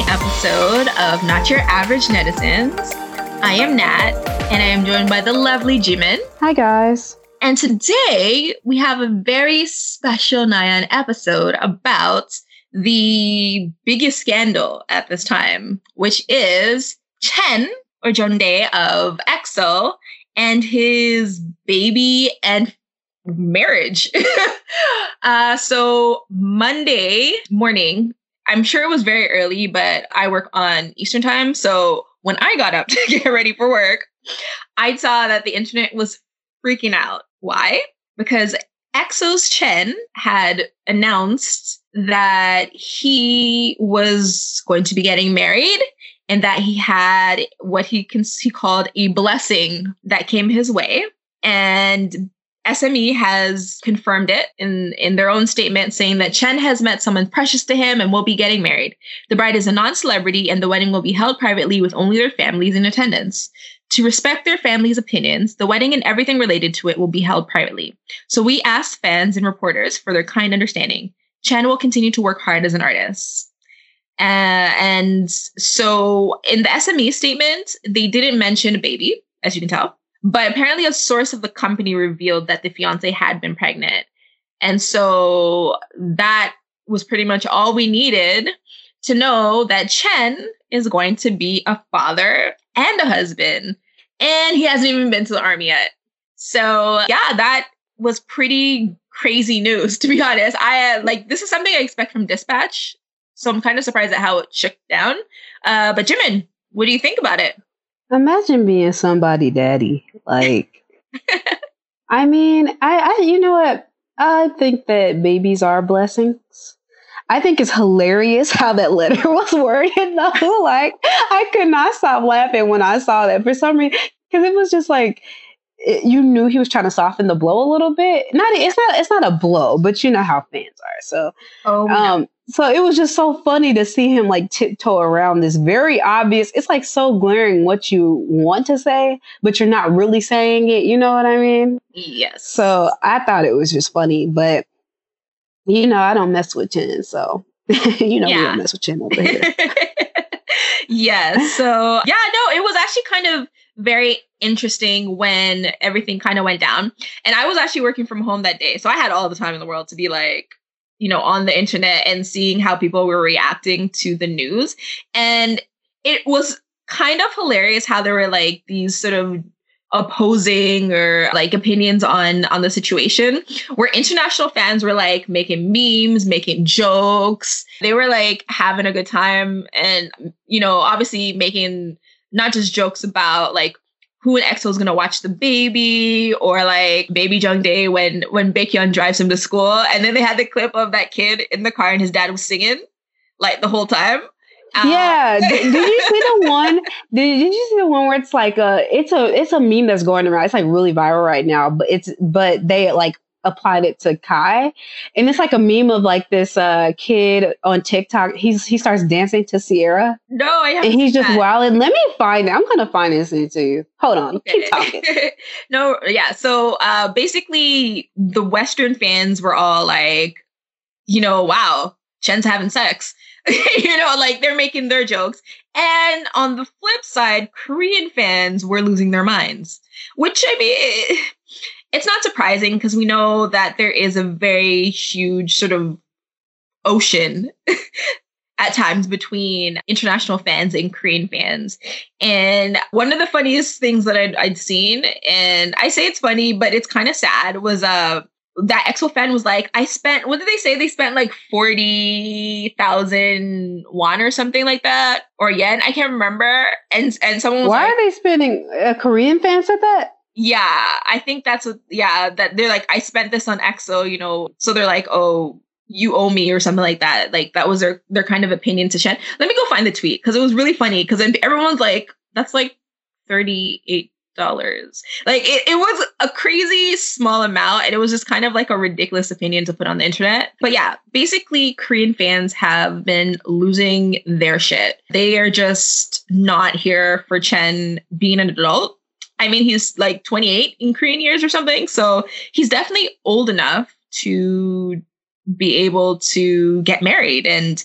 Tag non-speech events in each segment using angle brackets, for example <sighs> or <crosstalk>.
everyone. This is another mini episode of Not Your Average Netizens. I am Nat, and I am joined by the lovely Jemin. Hi, guys. And today we have a very special Nyan episode about the biggest scandal at this time, which is Chen or Jongdae of EXO and his baby and marriage. <laughs> uh, so Monday morning, I'm sure it was very early, but I work on Eastern time. So when I got up <laughs> to get ready for work, I saw that the internet was freaking out. Why? Because EXO's Chen had announced that he was going to be getting married and that he had what he, cons- he called a blessing that came his way. And SME has confirmed it in, in their own statement, saying that Chen has met someone precious to him and will be getting married. The bride is a non celebrity, and the wedding will be held privately with only their families in attendance. To respect their families' opinions, the wedding and everything related to it will be held privately. So we asked fans and reporters for their kind understanding. Chen will continue to work hard as an artist. Uh, and so in the SME statement, they didn't mention a baby, as you can tell. But apparently, a source of the company revealed that the fiance had been pregnant. And so that was pretty much all we needed to know that Chen is going to be a father and a husband. And he hasn't even been to the army yet. So, yeah, that was pretty crazy news, <laughs> to be honest. I uh, like this is something I expect from Dispatch. So I'm kind of surprised at how it shook down. Uh, but Jemin, what do you think about it? Imagine being somebody daddy. Like, <laughs> I mean, I, I, you know what? I think that babies are blessings. I think it's hilarious how that letter <laughs> was worded, though. <laughs> like, I could not stop laughing when I saw that for some reason, because it was just like, it, you knew he was trying to soften the blow a little bit. Not, it's not, it's not a blow, but you know how fans are. So, Oh, um, so it was just so funny to see him like tiptoe around this very obvious. It's like so glaring what you want to say, but you're not really saying it. You know what I mean? yes. So I thought it was just funny, but you know, I don't mess with Chen, so <laughs> you know, we don't mess with Chen over here. <laughs> yeah. So yeah, no, it was actually kind of very interesting when everything kind of went down. And I was actually working from home that day. So I had all the time in the world to be like, you know, on the internet and seeing how people were reacting to the news. And it was kind of hilarious how there were like these sort of opposing or like opinions on on the situation where international fans were like making memes making jokes they were like having a good time and you know obviously making not just jokes about like who in EXO is gonna watch the baby or like baby Jongdae when when Baekhyun drives him to school and then they had the clip of that kid in the car and his dad was singing like the whole time Uh, yeah. <laughs> Did, did you see the one? Did, did you see the one where it's like a it's a it's a meme that's going around. It's like really viral right now, but it's but they like applied it to Kai, and it's like a meme of like this uh kid on TikTok. He's he starts dancing to Sierra, no I haven't and he's just wilding. Let me find it. I'm gonna find this and to you. Hold on, keep talking. <laughs> no, yeah. So uh basically the Western fans were all like, you know, wow, Chen's having sex. <laughs> you know, like they're making their jokes. And on the flip side, Korean fans were losing their minds. Which I mean it's not surprising because we know that there is a very huge sort of ocean <laughs> at times between international fans and Korean fans. And one of the funniest things that I'd, I'd seen, and I say it's funny, but it's kind of sad, was uh that EXO fan was like, I spent what did they say? They spent like forty thousand won or something like that, or yen. I can't remember. And and someone was Why like, are they spending? A Korean fan said that. Yeah, I think that's what. Yeah, that they're like, I spent this on EXO, you know. So they're like, oh, you owe me or something like that. Like that was their their kind of opinion to Chen. Let me go find the tweet because it was really funny. Because everyone's like, that's like thirty eight dollars. Like it, it was a crazy small amount, and it was just kind of like a ridiculous opinion to put on the internet. But yeah, basically, Korean fans have been losing their shit. They are just not here for Chen being an adult. I mean, he's like 28 in Korean years or something. So he's definitely old enough to be able to get married and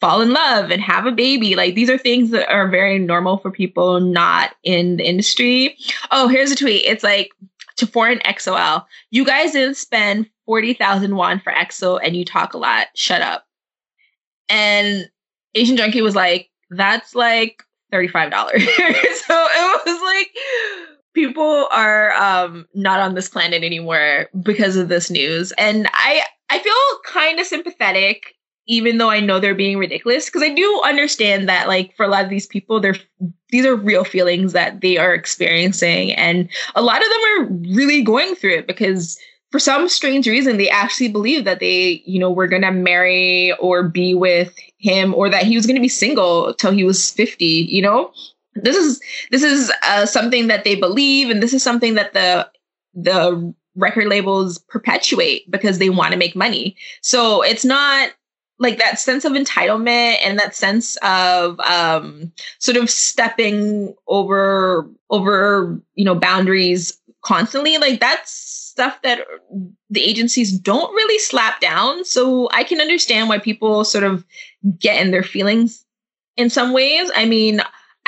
fall in love and have a baby. Like these are things that are very normal for people not in the industry. Oh, here's a tweet. It's like to foreign XOL. You guys didn't spend 40,000 won for EXO and you talk a lot. Shut up. And Asian Junkie was like, that's like $35. <laughs> so it was like people are um not on this planet anymore because of this news. And I I feel kind of sympathetic even though I know they're being ridiculous, because I do understand that, like, for a lot of these people, they're these are real feelings that they are experiencing, and a lot of them are really going through it because for some strange reason they actually believe that they, you know, were gonna marry or be with him, or that he was gonna be single till he was fifty. You know, this is this is uh, something that they believe, and this is something that the the record labels perpetuate because they want to make money. So it's not like that sense of entitlement and that sense of um, sort of stepping over over you know boundaries constantly like that's stuff that the agencies don't really slap down so i can understand why people sort of get in their feelings in some ways i mean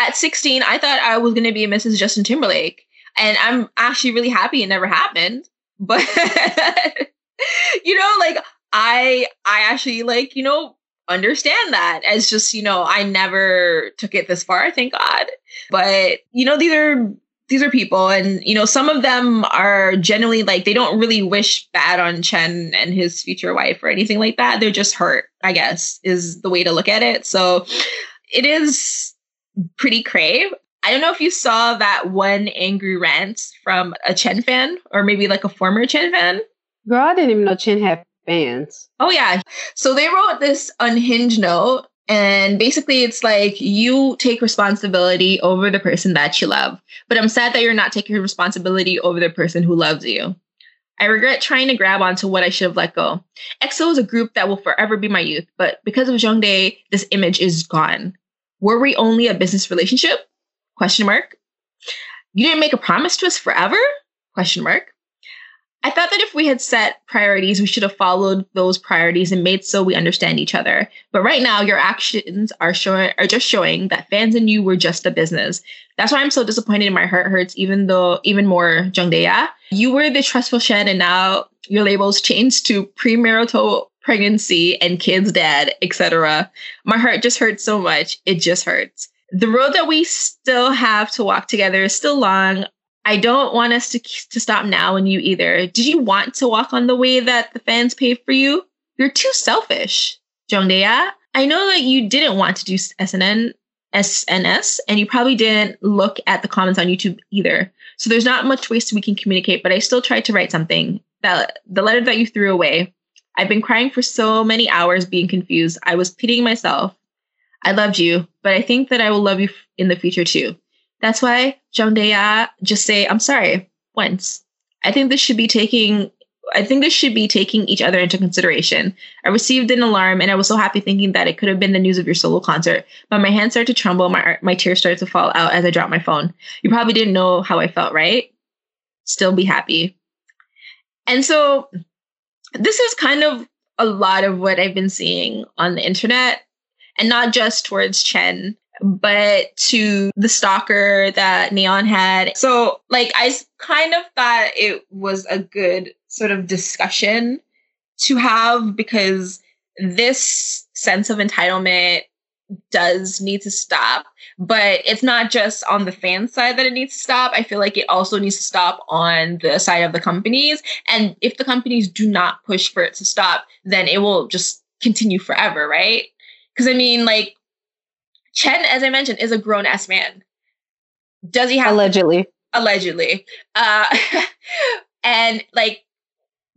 at 16 i thought i was going to be a mrs justin timberlake. And i'm actually really happy it never happened. But <laughs> you know like I I actually like, you know, understand that. As just, you know, I never took it this far, thank God. But, you know, these are these are people. And you know some of them are generally like they don't really wish bad on chen and his future wife or anything like that. They're just hurt i guess is the way to look at it. So it is pretty crave i don't know if you saw that one angry rant from a chen fan or maybe like a former chen fan girl i didn't even know chen had fans. Oh yeah. So they wrote this unhinged note and basically it's like you take responsibility over the person that you love. But I'm sad that you're not taking responsibility over the person who loves you. I regret trying to grab onto what I should have let go. EXO is a group that will forever be my youth, but because of Jongdae, this image is gone. Were we only a business relationship? Question mark. You didn't make a promise to us forever? Question mark. I thought that if we had set priorities, we should have followed those priorities and made so we understand each other. But right now, your actions are showing are just showing that fans and you were just a business. That's why I'm so disappointed and my heart hurts, even though even more Jongdae. You were the trustful Chen, and now your labels changed to premarital pregnancy and kids dad, etc. My heart just hurts so much. It just hurts. The road that we still have to walk together is still long. I don't want us to to stop now and you either. Did you want to walk on the way that the fans paved for you? You're too selfish, Jongdae. I know that you didn't want to do SNN SNS and you probably didn't look at the comments on YouTube either. So there's not much ways we can communicate, but I still tried to write something. That the letter that you threw away. I've been crying for so many hours being confused. I was pitying myself. I loved you, but I think that I will love you in the future too. That's why Jongdae just say, I'm sorry, once. I think this should be taking I think this should be taking each other into consideration. I received an alarm and I was so happy thinking that it could have been the news of your solo concert, but my hands started to tremble, my my tears started to fall out as I dropped my phone. You probably didn't know how I felt, right? Still be happy. And so this is kind of a lot of what I've been seeing on the internet and not just towards Chen, but to the stalker that Nayeon had. So, like, I kind of thought it was a good sort of discussion to have because this sense of entitlement does need to stop but it's not just on the fan side that it needs to stop i feel like it also needs to stop on the side of the companies and if the companies do not push for it to stop then it will just continue forever right because i mean like Chen, as I mentioned, is a grown ass man. Does he have allegedly? Allegedly. Uh, <laughs> and like,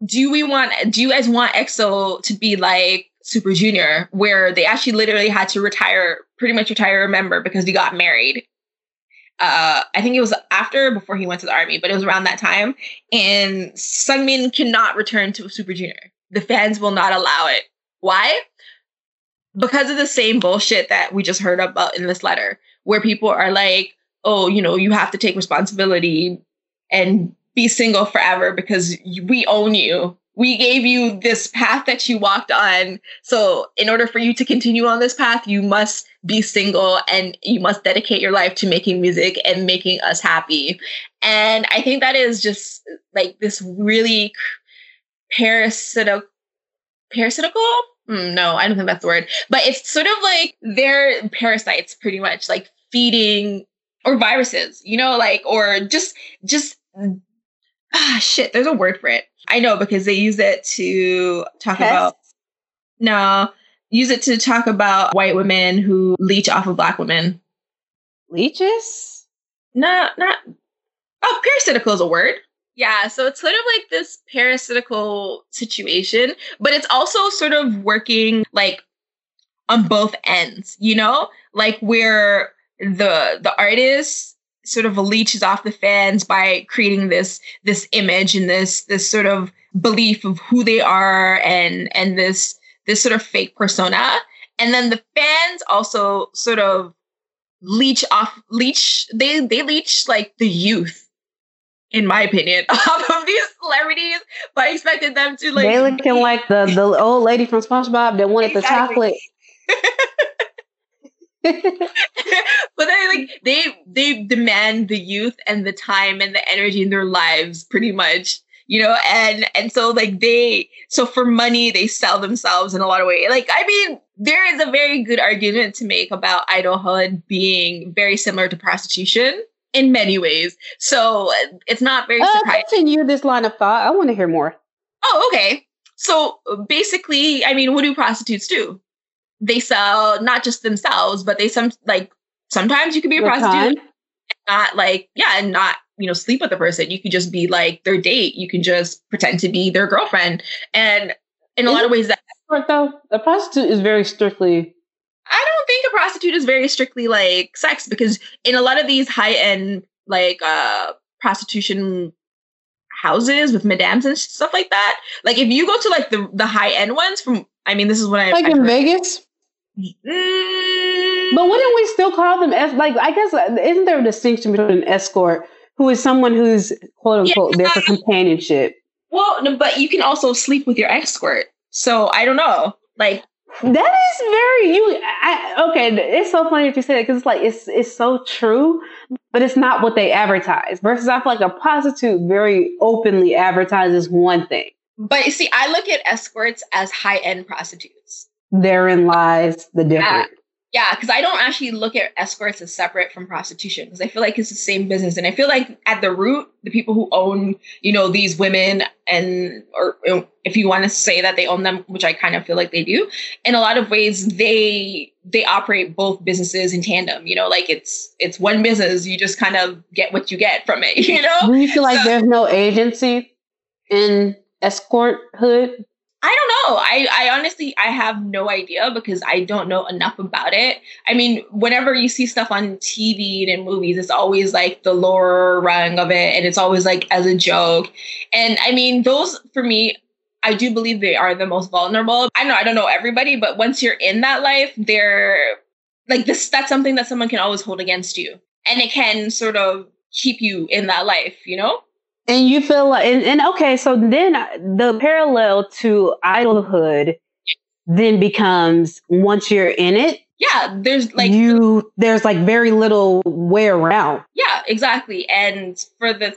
do we want? Do you guys want EXO to be like Super Junior, where they actually literally had to retire, pretty much retire a member because he got married? Uh, I think it was after before he went to the army, but it was around that time. And Sungmin cannot return to Super Junior. The fans will not allow it. Why? because of the same bullshit that we just heard about in this letter, where people are like, oh, you know, you have to take responsibility and be single forever because we own you. We gave you this path that you walked on. So, in order for you to continue on this path, you must be single and you must dedicate your life to making music and making us happy. And I think that is just like this really parasitical, parasitical? Mm, no, I don't think that's the word. But it's sort of like they're parasites, pretty much, like feeding or viruses, you know, like or just just ah shit. There's a word for it I know because they use it to talk Pests? about no, use it to talk about white women who leech off of black women. Leeches? No, not oh, parasitical is a word. Yeah, so it's sort of like this parasitical situation, but it's also sort of working like on both ends, you know? Like where the the artist sort of leeches off the fans by creating this this image and this this sort of belief of who they are and and this this sort of fake persona and then the fans also sort of leech off leech they they leech like the youth in my opinion <laughs> off of these celebrities but I expected them to like they looking like the the old lady from SpongeBob that wanted exactly. the chocolate <laughs> <laughs> but then like they they demand the youth and the time and the energy in their lives pretty much you know and and so like they so for money they sell themselves in a lot of ways like i mean there is a very good argument to make about idolhood being very similar to prostitution in many ways. So it's not very uh, surprising. continue this line of thought. I want to hear more. Oh okay. So basically i mean what do prostitutes do they sell not just themselves, but they some like sometimes you could be a Your prostitute and not like yeah, and not you know sleep with the person. You could just be like their date. You can just pretend to be their girlfriend, and in a lot of ways that though a prostitute is very strictly. I don't think a prostitute is very strictly like sex because in a lot of these high end like uh prostitution houses with madams and stuff like that. Like if you go to like the the high end ones from I mean this is what I like I've in heard. Vegas. Mm. But wouldn't we still call them as like I guess isn't there a distinction between an escort who is someone who's quote unquote yeah, there for companionship? Well, but you can also sleep with your escort. So I don't know. Like that is very you. I, okay, it's so funny that you say that because it's like it's it's so true, but it's not what they advertise. Versus, I feel like a prostitute very openly advertises one thing. But you see, I look at escorts as high end prostitutes therein lies the difference. Yeah, because I don't actually look at escorts as separate from prostitution because I feel like it's the same business, and I feel like at the root, the people who own, you know, these women, and or if you want to say that they own them, which I kind of feel like they do, in a lot of ways, they they operate both businesses in tandem. You know, like it's it's one business, you just kind of get what you get from it. <laughs> You know, do you feel like so, there's no agency in escort hood? I don't know. I, I honestly I have no idea because I don't know enough about it. I mean, whenever you see stuff on TV and in movies, it's always like the lower rung of it and it's always like as a joke. And I mean, those for me, I do believe they are the most vulnerable. I know I don't know everybody, but once you're in that life, they're like this that's something that someone can always hold against you. And it can sort of keep you in that life, you know? And you feel like, and, and okay, so then the parallel to idolhood then becomes once you're in it, yeah, there's like you there's like very little way around. Yeah, exactly. And for the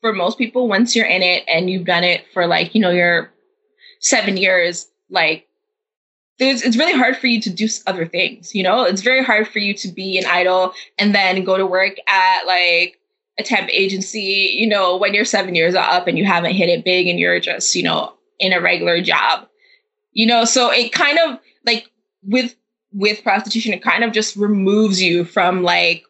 for most people, once you're in it and you've done it for like, you know, your seven years, like there's it's really hard for you to do other things, you know? It's very hard for you to be an idol and then go to work at like a temp agency, you know, when you're seven years up and you haven't hit it big and you're just, you know, in a regular job. You know, so it kind of like with with prostitution, it kind of just removes you from like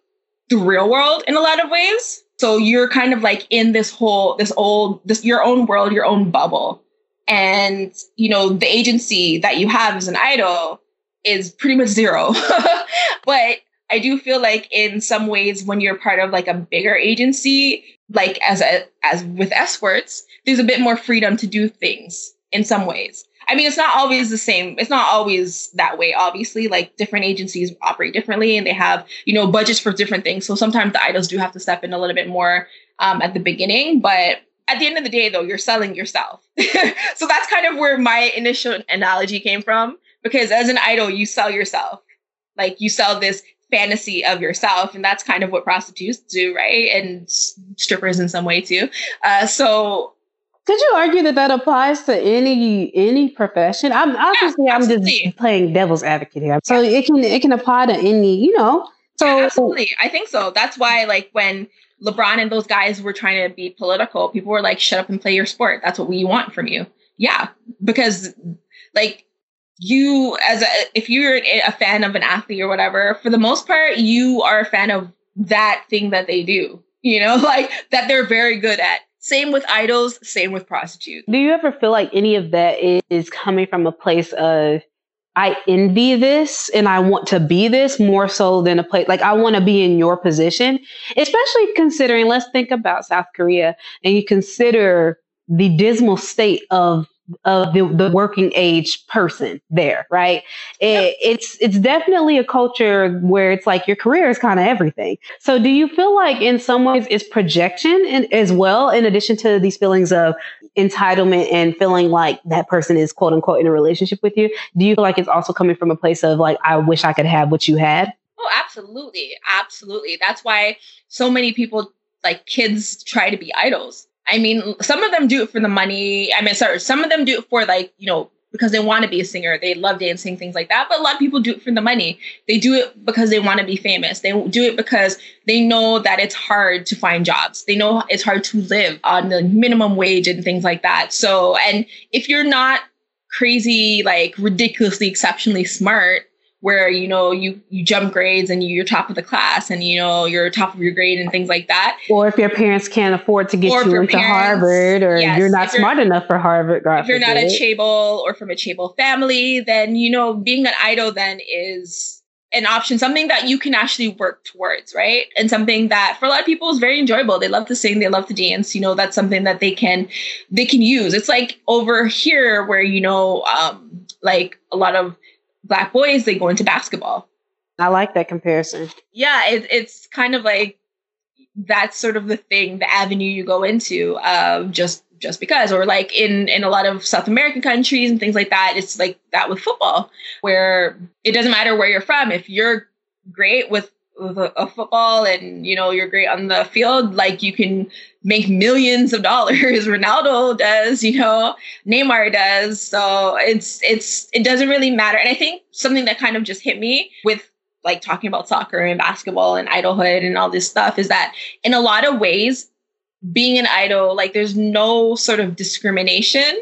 the real world in a lot of ways. So you're kind of like in this whole this old this your own world, your own bubble. And you know, the agency that you have as an idol is pretty much zero. <laughs> but I do feel like in some ways when you're part of like a bigger agency, like as a as with escorts, there's a bit more freedom to do things in some ways. I mean, it's not always the same. It's not always that way, obviously. Like different agencies operate differently and they have, you know, budgets for different things. So sometimes the idols do have to step in a little bit more um, at the beginning. But at the end of the day, though, you're selling yourself. <laughs> so that's kind of where my initial analogy came from. Because as an idol, you sell yourself. Like you sell this fantasy of yourself, and that's kind of what prostitutes do, right? And strippers in some way too. Uh, so could you argue that that applies to any any profession? I'm obviously yeah, I'm just playing devil's advocate here, so it can it can apply to any you know. So yeah, absolutely, I think so. That's why like when LeBron and those guys were trying to be political, people were like, "Shut up and play your sport. That's what we want from you." Yeah, because like you as a if you're a fan of an athlete or whatever, for the most part, you are a fan of that thing that they do. You know, <laughs> like that they're very good at same with idols, same with prostitutes. Do you ever feel like any of that is coming from a place of I envy this and I want to be this more so than a place like I want to be in your position, especially considering let's think about South Korea and you consider the dismal state of of the, the working age person there, right? It, It's it's definitely a culture where it's like your career is kind of everything. So do you feel like in some ways it's projection in, as well, in addition to these feelings of entitlement and feeling like that person is quote unquote in a relationship with you? Do you feel like it's also coming from a place of like, I wish I could have what you had? Oh, absolutely. Absolutely. That's why so many people like kids try to be idols I mean, some of them do it for the money. I mean, sorry, some of them do it for like, you know, because they want to be a singer. They love dancing, things like that. But a lot of people do it for the money. They do it because they want to be famous. They do it because they know that it's hard to find jobs. They know it's hard to live on the minimum wage and things like that. So, and if you're not crazy, like ridiculously exceptionally smart, where you know you you jump grades and you're top of the class and you know you're top of your grade and things like that. Or if your parents can't afford to get or you into parents, harvard or yes, you're not smart you're, enough for harvard if you're not a chaebol or from a chaebol family then you know being an idol then is an option something that you can actually work towards right? And something that for a lot of people is very enjoyable. They love to sing they love to dance you know that's something that they can they can use. It's like over here where you know um like a lot of black boys they go into basketball. I like that comparison. Yeah it, it's kind of like that's sort of the thing the avenue you go into uh, just just because. Or like in in a lot of south american countries and things like that it's like that with football where it doesn't matter where you're from. If you're great with with a, a, football and you know you're great on the field like you can make millions of dollars. <laughs> Ronaldo does you know neymar does. So it's it's it doesn't really matter. And i think something that kind of just hit me with like talking about soccer and basketball and idolhood and all this stuff is that in a lot of ways being an idol like there's no sort of discrimination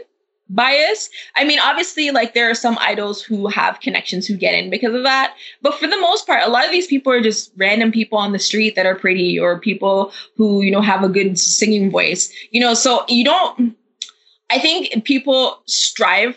bias. I mean, obviously, like there are some idols who have connections who get in because of that. But for the most part, a lot of these people are just random people on the street that are pretty or people who, you know, have a good singing voice. You know, so you don't, I think people strive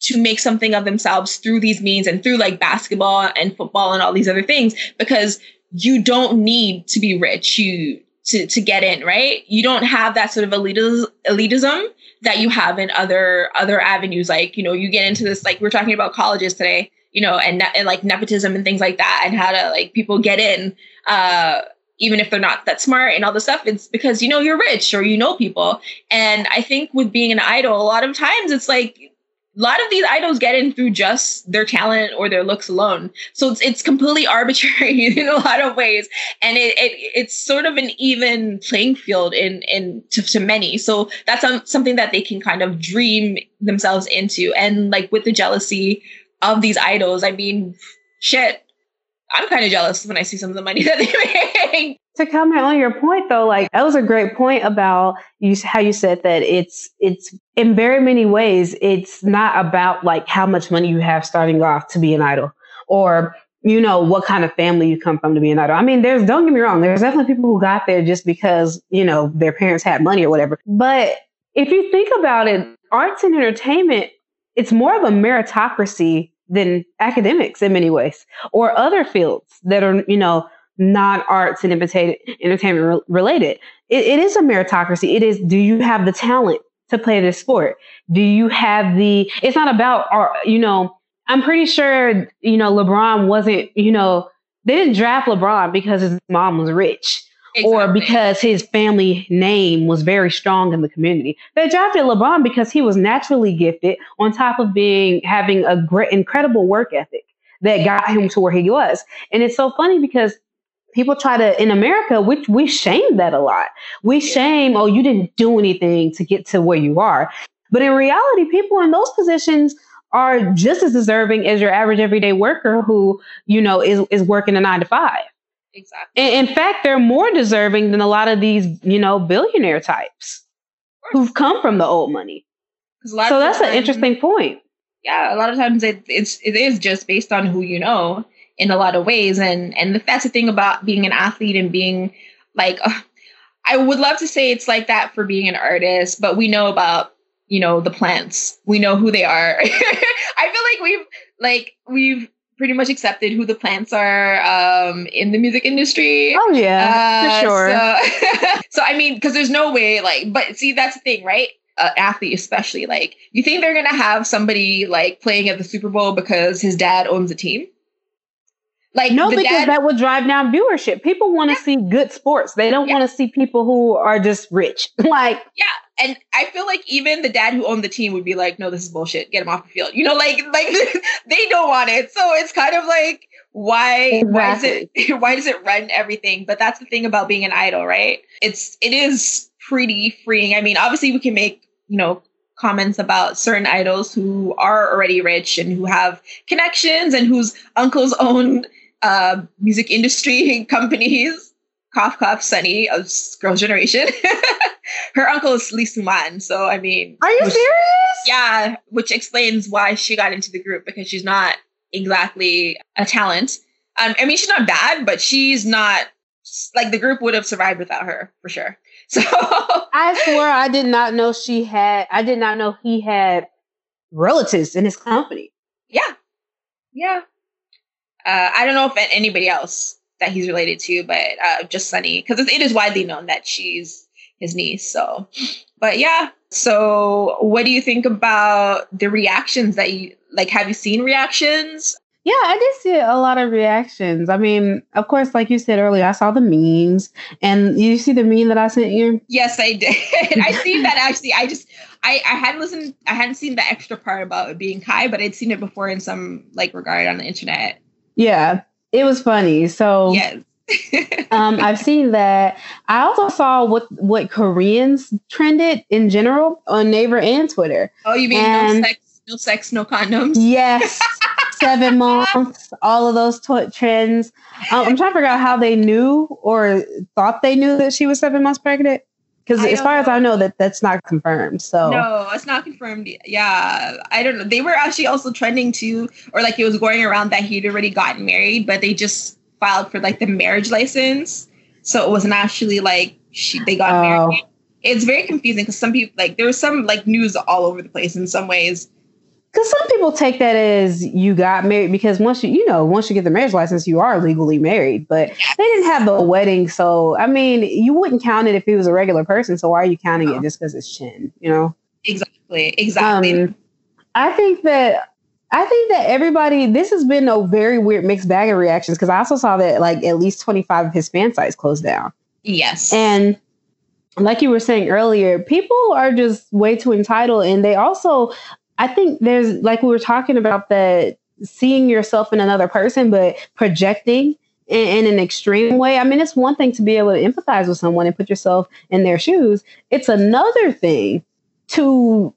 to make something of themselves through these means and through like basketball and football and all these other things because you don't need to be rich. You, to, to get in, right? You don't have that sort of elitism, elitism that you have in other other avenues. Like, you know, you get into this, like we're talking about colleges today, you know, and, and like nepotism and things like that, and how to like people get in, uh, even if they're not that smart and all this stuff. It's because you know you're rich or you know people. And I think with being an idol, a lot of times it's like a lot of these idols get in through just their talent or their looks alone. So it's it's completely <laughs> arbitrary in a lot of ways, and it, it it's sort of an even playing field in in to, to many. So that's um, something that they can kind of dream themselves into. And like with the jealousy of these idols, I mean, shit, I'm kind of jealous when I see some of the money <laughs> that they make to comment on your point though, like that was a great point about you how you said that it's it's in very many ways it's not about like how much money you have starting off to be an idol or you know what kind of family you come from to be an idol. I mean, there's don't get me wrong, there's definitely people who got there just because you know their parents had money or whatever. But if you think about it, arts and entertainment, it's more of a meritocracy than academics in many ways, or other fields that are you know not arts and entertainment related. It, it is a meritocracy. It is, do you have the talent to play this sport? Do you have the, it's not about, art, you know, I'm pretty sure, you know, LeBron wasn't, you know, they didn't draft LeBron because his mom was rich exactly. or because his family name was very strong in the community. They drafted LeBron because he was naturally gifted, on top of being having a great, incredible work ethic that got him to where he was. And it's so funny because people try to in America, we we shame that a lot. We shame, oh, you didn't do anything to get to where you are. But in reality, people in those positions are just as deserving as your average everyday worker who, you know, is, is working a nine to five. Exactly. And in fact, they're more deserving than a lot of these, you know, billionaire types who've come from the old money. So that's time, an interesting point. Yeah, a lot of times it, it's it is just based on who you know in a lot of ways, and and that's the thing about being an athlete and being like, uh, <laughs> I would love to say it's like that for being an artist, but we know about you know the plants. We know who they are. <laughs> I feel like we've like we've pretty much accepted who the plants are um, in the music industry. Oh yeah uh, for sure. so, <laughs> so i mean because there's no way like but see that's the thing right? Uh, athlete especially like you think they're gonna have somebody like playing at the super bowl because his dad owns a team like no, because dad, that would drive down viewership. People want to yeah. see good sports. They don't yeah. want to see people who are just rich. <laughs> like yeah, and I feel like even the dad who owned the team would be like, "No, this is bullshit. Get him off the field." You know, like like <laughs> they don't want it. So it's kind of like why exactly. why is it <laughs> why does it run everything? But that's the thing about being an idol, right? It's it is pretty freeing. I mean, obviously we can make you know comments about certain idols who are already rich and who have connections and whose uncles own uh, music industry <laughs> companies. Cough, cough, Sunny of Girls' Generation. <laughs> Her uncle is Lee Soo-man. So, I mean. Are you which, serious? Yeah, which explains why she got into the group because she's not exactly a talent. Um, I mean, she's not bad, but she's not like the group would have survived without her for sure. <laughs> So I swear I did not know she had, I did not know he had relatives in his company. Yeah. Yeah. Uh, I don't know if anybody else that he's related to, but uh, just Sunny, because it is widely known that she's his niece. So, but yeah. So, what do you think about the reactions that you like? Have you seen reactions? Yeah, I did see a lot of reactions. I mean, of course, like you said earlier, I saw the memes, and you see the meme that I sent you. Yes, I did. <laughs> I seen that <laughs> actually. I just, I, I hadn't listened. I hadn't seen the extra part about it being Kai, but I'd seen it before in some like regard on the internet. Yeah, it was funny. So yes. <laughs> um, I've seen that. I also saw what what Koreans trended in general on Naver and Twitter. Oh, you mean and no sex, no sex, no condoms? Yes, <laughs> seven months. All of those trends. Um, I'm trying to figure out how they knew or thought they knew that she was seven months pregnant. Because as far know. as I know, that that's not confirmed. So no, it's not confirmed. Yeah, I don't know. They were actually also trending too, or like it was going around that he'd already gotten married, but they just filed for like the marriage license, so it wasn't actually like she they got oh. married. It's very confusing because some people like there was some like news all over the place in some ways because some people take that as you got married because once you you know once you get the marriage license you are legally married but they didn't have the wedding so i mean you wouldn't count it if he was a regular person so why are you counting it just because it's Chen you know? Exactly exactly. Um, i think that i think that everybody this has been a very weird mixed bag of reactions because i also saw that like at least 25 of his fan sites closed down. Yes. And like you were saying earlier, people are just way too entitled and they also I think there's like we were talking about that seeing yourself in another person, but projecting in, in, an extreme way. I mean, it's one thing to be able to empathize with someone and put yourself in their shoes. It's another thing to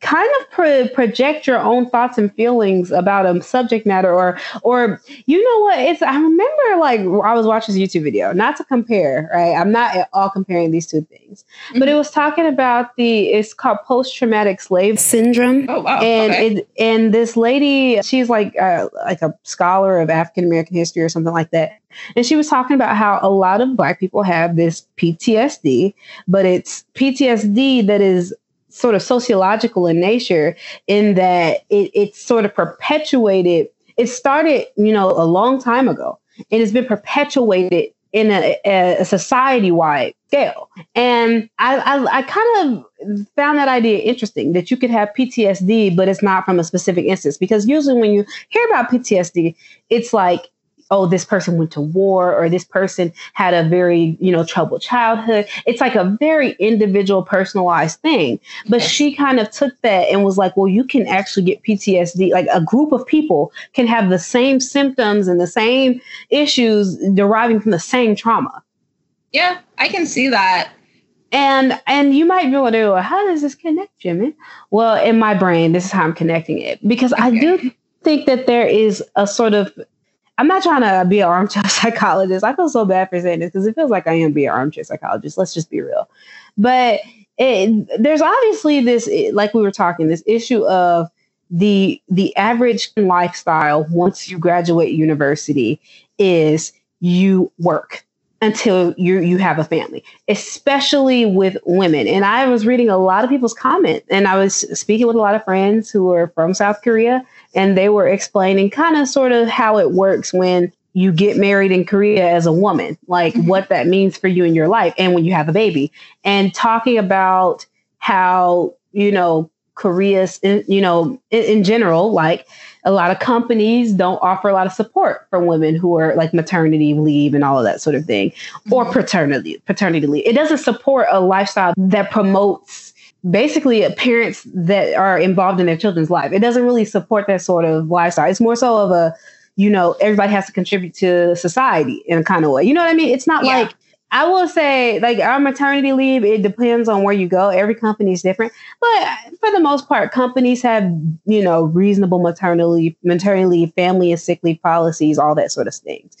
kind of pro- project your own thoughts and feelings about a subject matter or or you know what it's i remember like i was watching this youtube video not to compare right i'm not at all comparing these two things mm-hmm. but it was talking about the it's called post-traumatic slave syndrome oh wow and okay. it and this lady she's like uh, like a scholar of african american history or something like that and she was talking about how a lot of black people have this PTSD, but it's PTSD that is sort of sociological in nature in that it, it's sort of perpetuated. It started, you know, a long time ago and it's been perpetuated in a, a society wide scale. And I, I, I, kind of found that idea interesting that you could have PTSD, but it's not from a specific instance. Because usually when you hear about PTSD, it's like oh, this person went to war or this person had a very, you know, troubled childhood. It's like a very individual, personalized thing. But she kind of took that and was like, well, you can actually get PTSD. Like a group of people can have the same symptoms and the same issues deriving from the same trauma. Yeah, I can see that. And and you might be able to, well, how does this connect, Jimmy? Well, in my brain, this is how I'm connecting it because okay. I do think that there is a sort of I'm not trying to be an armchair <laughs> psychologist. I feel so bad for saying this because it feels like I am being an armchair psychologist. Let's just be real. But it, there's obviously this, like we were talking, this issue of the the average lifestyle once you graduate university is you work until you you have a family, especially with women. And I was reading a lot of people's comment, and I was speaking with a lot of friends who are from South Korea, and they were explaining kind of sort of how it works when you get married in Korea as a woman, like mm-hmm. what that means for you in your life, and when you have a baby, and talking about how you know Korea's, you know, in, in general, like a lot of companies don't offer a lot of support for women who are like maternity leave and all of that sort of thing, mm-hmm. or paternity paternity leave. It doesn't support a lifestyle that promotes basically parents that are involved in their children's life. It doesn't really support that sort of lifestyle. It's more so of a, you know, everybody has to contribute to society in a kind of way. You know what I mean? It's not yeah. like I will say, like our maternity leave, it depends on where you go. Every company is different, but for the most part, companies have you know reasonable maternity maternity leave, family and sick leave policies, all that sort of things.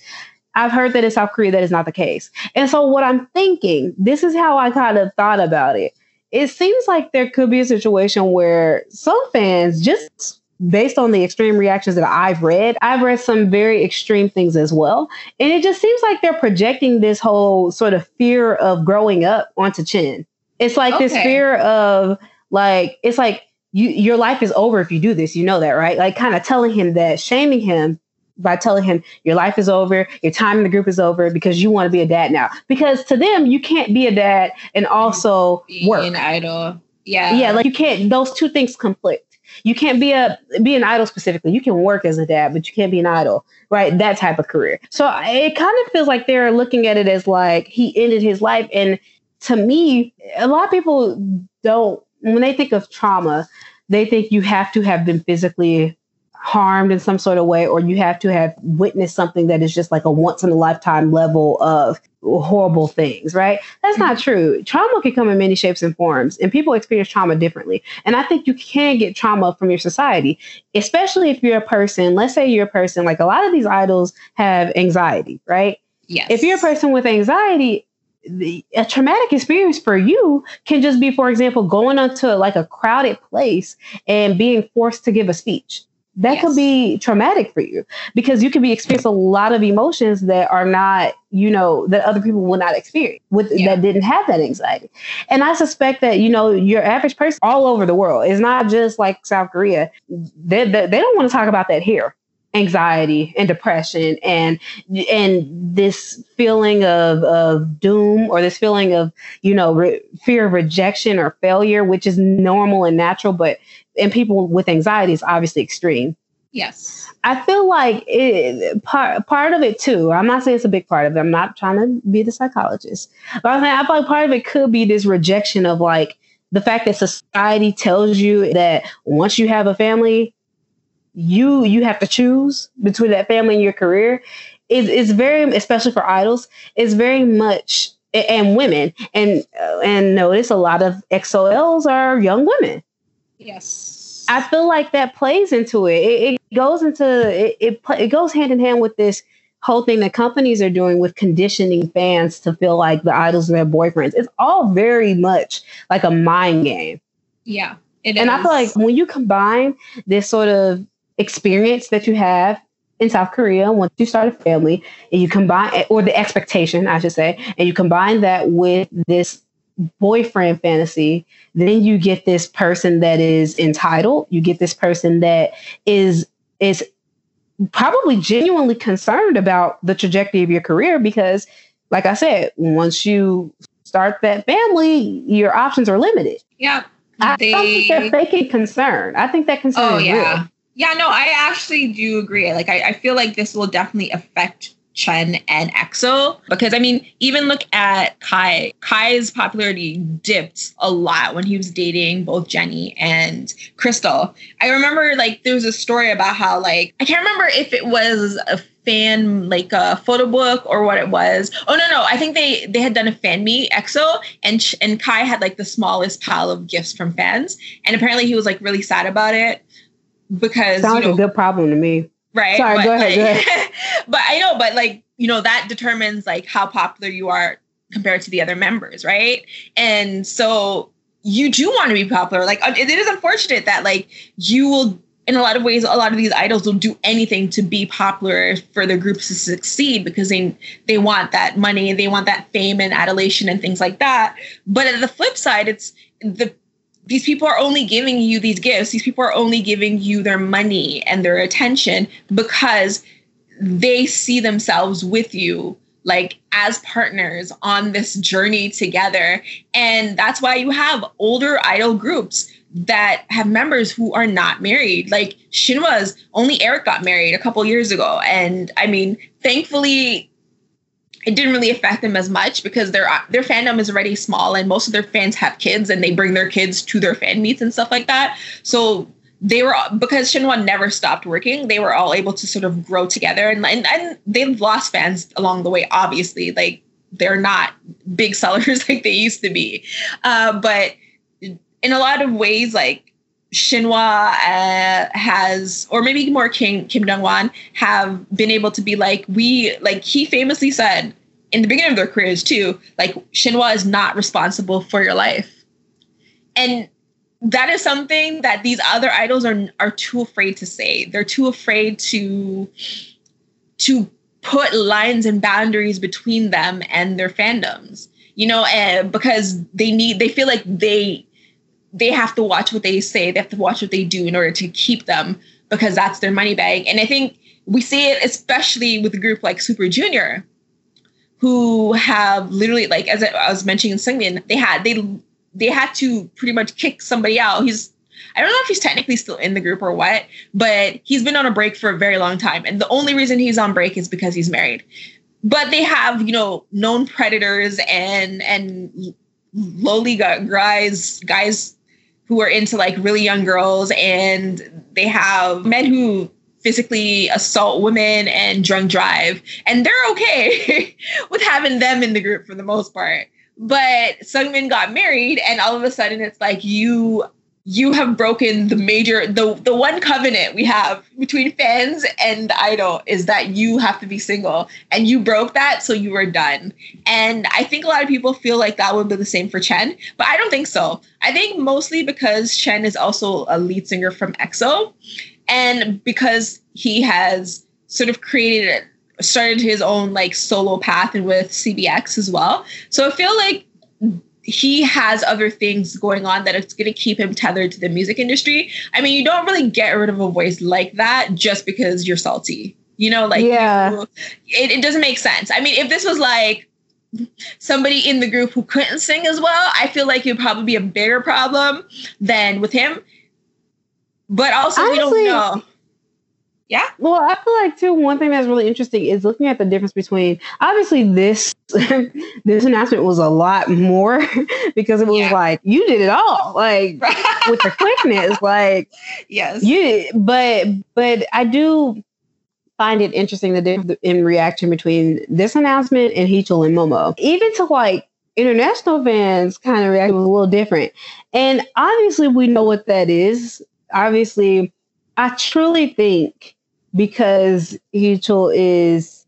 I've heard that in South Korea that is not the case, and so what I'm thinking, this is how I kind of thought about it. It seems like there could be a situation where some fans just based on the extreme reactions that I've read, I've read some very extreme things as well. And it just seems like they're projecting this whole sort of fear of growing up onto Chen. It's like okay. this fear of like, it's like you, your life is over if you do this. You know that, right? Like kind of telling him that, shaming him by telling him your life is over, your time in the group is over because you want to be a dad now. Because to them, you can't be a dad and also be work. An idol. Yeah. Yeah, like you can't those two things conflict you can't be a be an idol specifically. You can work as a dad, but you can't be an idol, right? That type of career. So it kind of feels like they're looking at it as like he ended his life. And to me, a lot of people don't when they think of trauma, they think you have to have been physically harmed in some sort of way, or you have to have witnessed something that is just like a once in a lifetime level of horrible things, right? That's not mm-hmm. true. Trauma can come in many shapes and forms, and people experience trauma differently. And I think you can get trauma from your society, especially if you're a person, let's say you're a person, like a lot of these idols have anxiety, right? Yes. If you're a person with anxiety, the, a traumatic experience for you can just be, for example, going onto like a crowded place and being forced to give a speech that yes. could be traumatic for you because you could be experiencing a lot of emotions that are not you know that other people will not experience with yeah. that didn't have that anxiety and i suspect that you know your average person all over the world is not just like south korea they, they, they don't want to talk about that here anxiety and depression and and this feeling of of doom or this feeling of you know re- fear of rejection or failure which is normal and natural but and people with anxiety is obviously extreme. Yes. I feel like it, part part of it too. I'm not saying it's a big part of it. I'm not trying to be the psychologist, but I, think, I feel like part of it could be this rejection of like the fact that society tells you that once you have a family, you you have to choose between that family and your career. It, it's very, especially for idols, it's very much and women and uh, and notice a lot of XOLs are young women Yes. I feel like that plays into it. It, it goes into it, it. It goes hand in hand with this whole thing that companies are doing with conditioning fans to feel like the idols are their boyfriends. It's all very much like a mind game. Yeah. and is. I feel like when you combine this sort of experience that you have in South Korea once you start a family, and you combine, or the expectation, I should say, and you combine that with this boyfriend fantasy, then you get this person that is entitled. You get this person that is is probably genuinely concerned about the trajectory of your career because, like I said, once you start that family, your options are limited. Yeah. I they... don't think they're faking concern. I think that concern. Oh yeah. Real. Yeah, no, I actually do agree. Like, I, I feel like this will definitely affect Chen and EXO because I mean, even look at Kai. Kai's popularity dipped a lot when he was dating both Jennie and Krystal. I remember like there was a story about how like I can't remember if it was a fan like a photo book or what it was. Oh no no, I think they they had done a fan meet EXO and and Kai had like the smallest pile of gifts from fans and apparently he was like really sad about it because sounds you know, like a good problem to me. Right. Sorry, but, go ahead. Like, go ahead. but I know, but like, you know, that determines like how popular you are compared to the other members, right? And so you do want to be popular. Like it is unfortunate that like you will in a lot of ways a lot of these idols will do anything to be popular for their groups to succeed because they they want that money, they want that fame and adulation and things like that. But at the flip side, it's the these people are only giving you these gifts. These people are only giving you their money and their attention because they see themselves with you like as partners on this journey together. And that's why you have older idol groups that have members who are not married. Like Shinhwa's only Eric got married a couple years ago. And I mean, thankfully it didn't really affect them as much because their their fandom is already small and most of their fans have kids and they bring their kids to their fan meets and stuff like that. So they were because Shinhwa never stopped working. They were all able to sort of grow together and and, and they've lost fans along the way. Obviously, like they're not big <laughs> sellers like they used to be, uh, but in a lot of ways, like Shinhwa uh, has, or maybe more King Kim Dong Wan have been able to be like we like he famously said in the beginning of their careers too, like Shinhwa is not responsible for your life, and that is something that these other idols are are too afraid to say. They're too afraid to to put lines and boundaries between them and their fandoms. You know, and because they need, they feel like they they have to watch what they say, they have to watch what they do in order to keep them because that's their money bag. And I think we see it especially with a group like Super Junior, who have literally like as I was mentioning in Sungmin, they had they they had to pretty much kick somebody out. He's I don't know if he's technically still in the group or what, but he's been on a break for a very long time. And the only reason he's on break is because he's married. But they have, you know, known predators and and lowly guys guys who are into like really young girls and they have men who physically assault women and drunk drive and they're okay <laughs> with having them in the group for the most part. But Sungmin got married and all of a sudden it's like you you have broken the major the the one covenant we have between fans and idol is that you have to be single. And you broke that so you were done. And i think a lot of people feel like that would be the same for chen but i don't think so. I think mostly because chen is also a lead singer from exo and because he has sort of created started his own like solo path and with cbx as well. So i feel like he has other things going on that it's going to keep him tethered to the music industry. I mean, you don't really get rid of a voice like that just because you're salty. You know, like yeah, you, it, it doesn't make sense. I mean, if this was like somebody in the group who couldn't sing as well, I feel like it would probably be a bigger problem than with him. But also, Honestly, we don't know. Yeah. Well, I feel like too. One thing that's really interesting is looking at the difference between obviously this <laughs> this announcement was a lot more <laughs> because it was yeah. like you did it all, like with the quickness, <laughs> like yes, you. But but I do find it interesting the difference in reaction between this announcement and Heechul and Momo, even to like international fans kind of reacted a little different. And obviously, we know what that is. Obviously, I truly think because Heechul is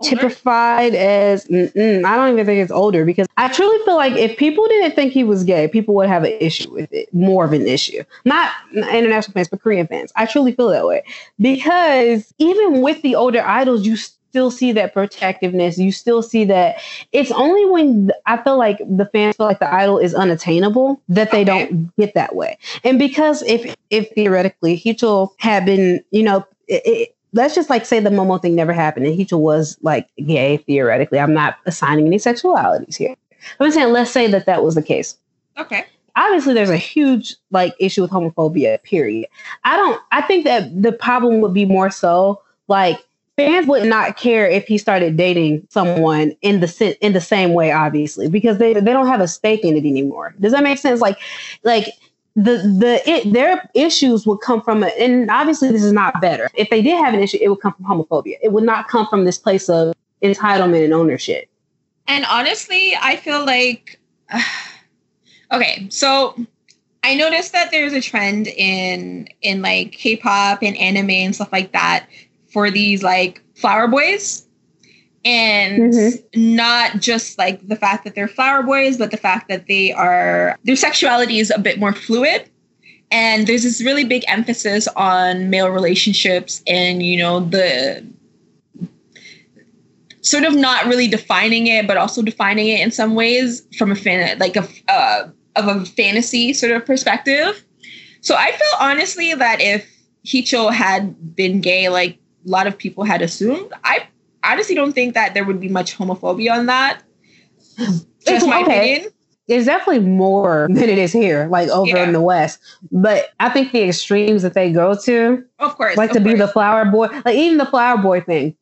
older? typified as I don't even think it's older because I truly feel like if people didn't think he was gay, people would have an issue with it, more of an issue. Not international fans, but Korean fans. I truly feel that way because even with the older idols, you still see that protectiveness. You still see that it's only when I feel like the fans feel like the idol is unattainable that they okay. don't get that way. And because if if theoretically Heechul had been, you know, it, it, let's just like say the Momo thing never happened and Heechul was like gay theoretically. I'm not assigning any sexualities here. I'm saying let's say that that was the case. Okay. obviously there's a huge like issue with homophobia. Period. I don't. I think that the problem would be more so like fans would not care if he started dating someone in the in the same way, obviously, because they they don't have a stake in it anymore. Does that make sense? Like, like the the it, their issues would come from and obviously this is not better. If they did have an issue, it would come from homophobia. It would not come from this place of entitlement and ownership. And honestly, I feel like <sighs> okay, so I noticed that there's a trend in in like K-pop and anime and stuff like that for these like flower boys and mm-hmm. not just like the fact that they're flower boys but the fact that they are their sexuality is a bit more fluid and there's this really big emphasis on male relationships and you know the sort of not really defining it but also defining it in some ways from a fan like a uh, of a fantasy sort of perspective so i feel honestly that if Heechul had been gay like a lot of people had assumed. I honestly don't think that there would be much homophobia on that. Just it's, my okay. opinion. There's definitely more <laughs> than it is here, like over yeah. in the West. But I think the extremes that they go to, of course, like of to course. be the flower boy, like even the flower boy thing.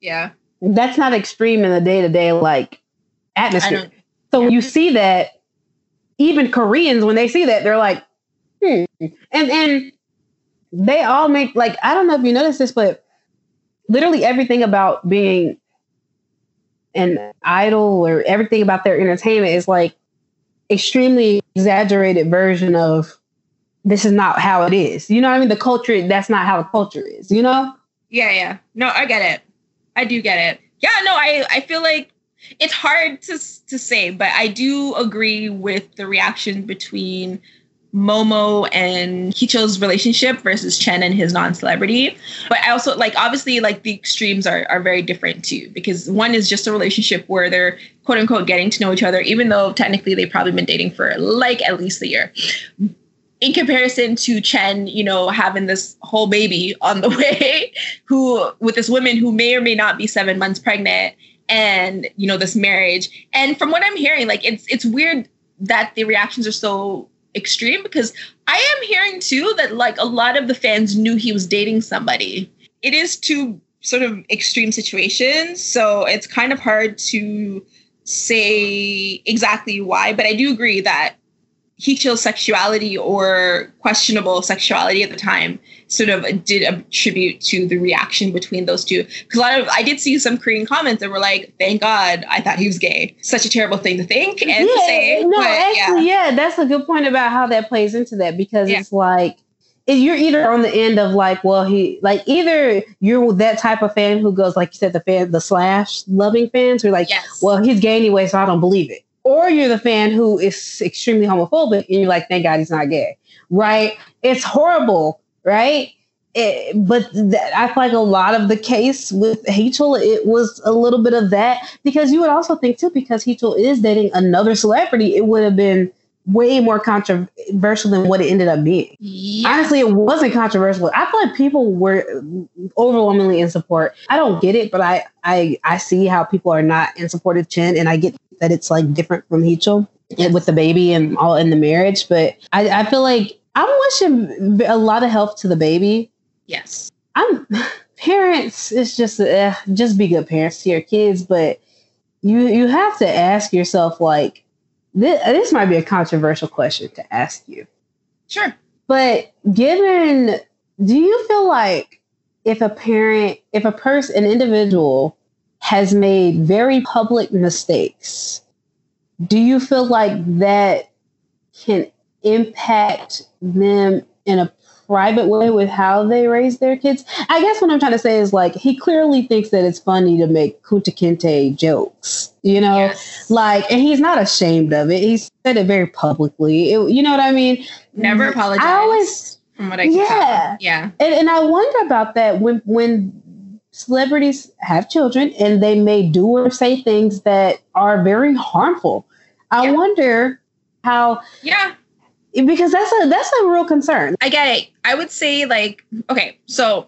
Yeah, that's not extreme in the day to day like atmosphere. So when you see that, even Koreans when they see that, they're like, hmm. And and they all make like I don't know if you noticed this, but literally everything about being an idol or everything about their entertainment is like extremely exaggerated version of this is not how it is. You know what I mean? The culture that's not how the culture is, you know? Yeah, yeah. No, I get it. I do get it. Yeah, no, I I feel like it's hard to to say, but I do agree with the reaction between Momo and Heechul's relationship versus Chen and his non-celebrity. But I also like obviously like the extremes are are very different too because one is just a relationship where they're quote unquote getting to know each other even though technically they've probably been dating for like at least a year. In comparison to Chen, you know, having this whole baby on the <laughs> way, who with this woman who may or may not be seven months pregnant, and you know this marriage. And from what I'm hearing, like it's it's weird that the reactions are so extreme because I am hearing too that like a lot of the fans knew he was dating somebody. It is two sort of extreme situations, so it's kind of hard to say exactly why, but I do agree that Heechul's sexuality or questionable sexuality at the time sort of did attribute to the reaction between those two. Because a lot of I did see some Korean comments that were like, "Thank God, I thought he was gay." Such a terrible thing to think and yeah, to say. No, but, actually, yeah. yeah. that's a good point about how that plays into that because yeah. it's like you're either on the end of like, well, he like either you're that type of fan who goes like you said, the fan, the slash loving fans who are like, yes. well, he's gay anyway, so I don't believe it or you're the fan who is extremely homophobic and you're like, thank God he's not gay, right? It's horrible, right? It, but th- I feel like a lot of the case with Heechul, it was a little bit of that because you would also think too, because Heechul is dating another celebrity, it would have been way more controversial than what it ended up being. Yeah. Honestly, it wasn't controversial. I feel like people were overwhelmingly in support. I don't get it, but I I I see how people are not in support of Chen, and I get that it's like different from yes. with the baby and all in the marriage. But I, I feel like I'm wishing a lot of health to the baby. Yes, I'm <laughs> parents. It's just uh, just be good parents to your kids, but you you have to ask yourself like this, this might be a controversial question to ask you. Sure. But given, do you feel like if a parent, if a person, an individual has made very public mistakes, do you feel like that can impact them in a private way with how they raise their kids. I guess what I'm trying to say is like he clearly thinks that it's funny to make Kunta Kinte jokes, you know, yes. like, and he's not ashamed of it. He said it very publicly. It, you know what I mean? Never apologize. I always, from what I yeah, tell. yeah, and, and I wonder about that when when celebrities have children and they may do or say things that are very harmful. I yeah. wonder how yeah because that's a that's a real concern. I get it. I would say like okay, so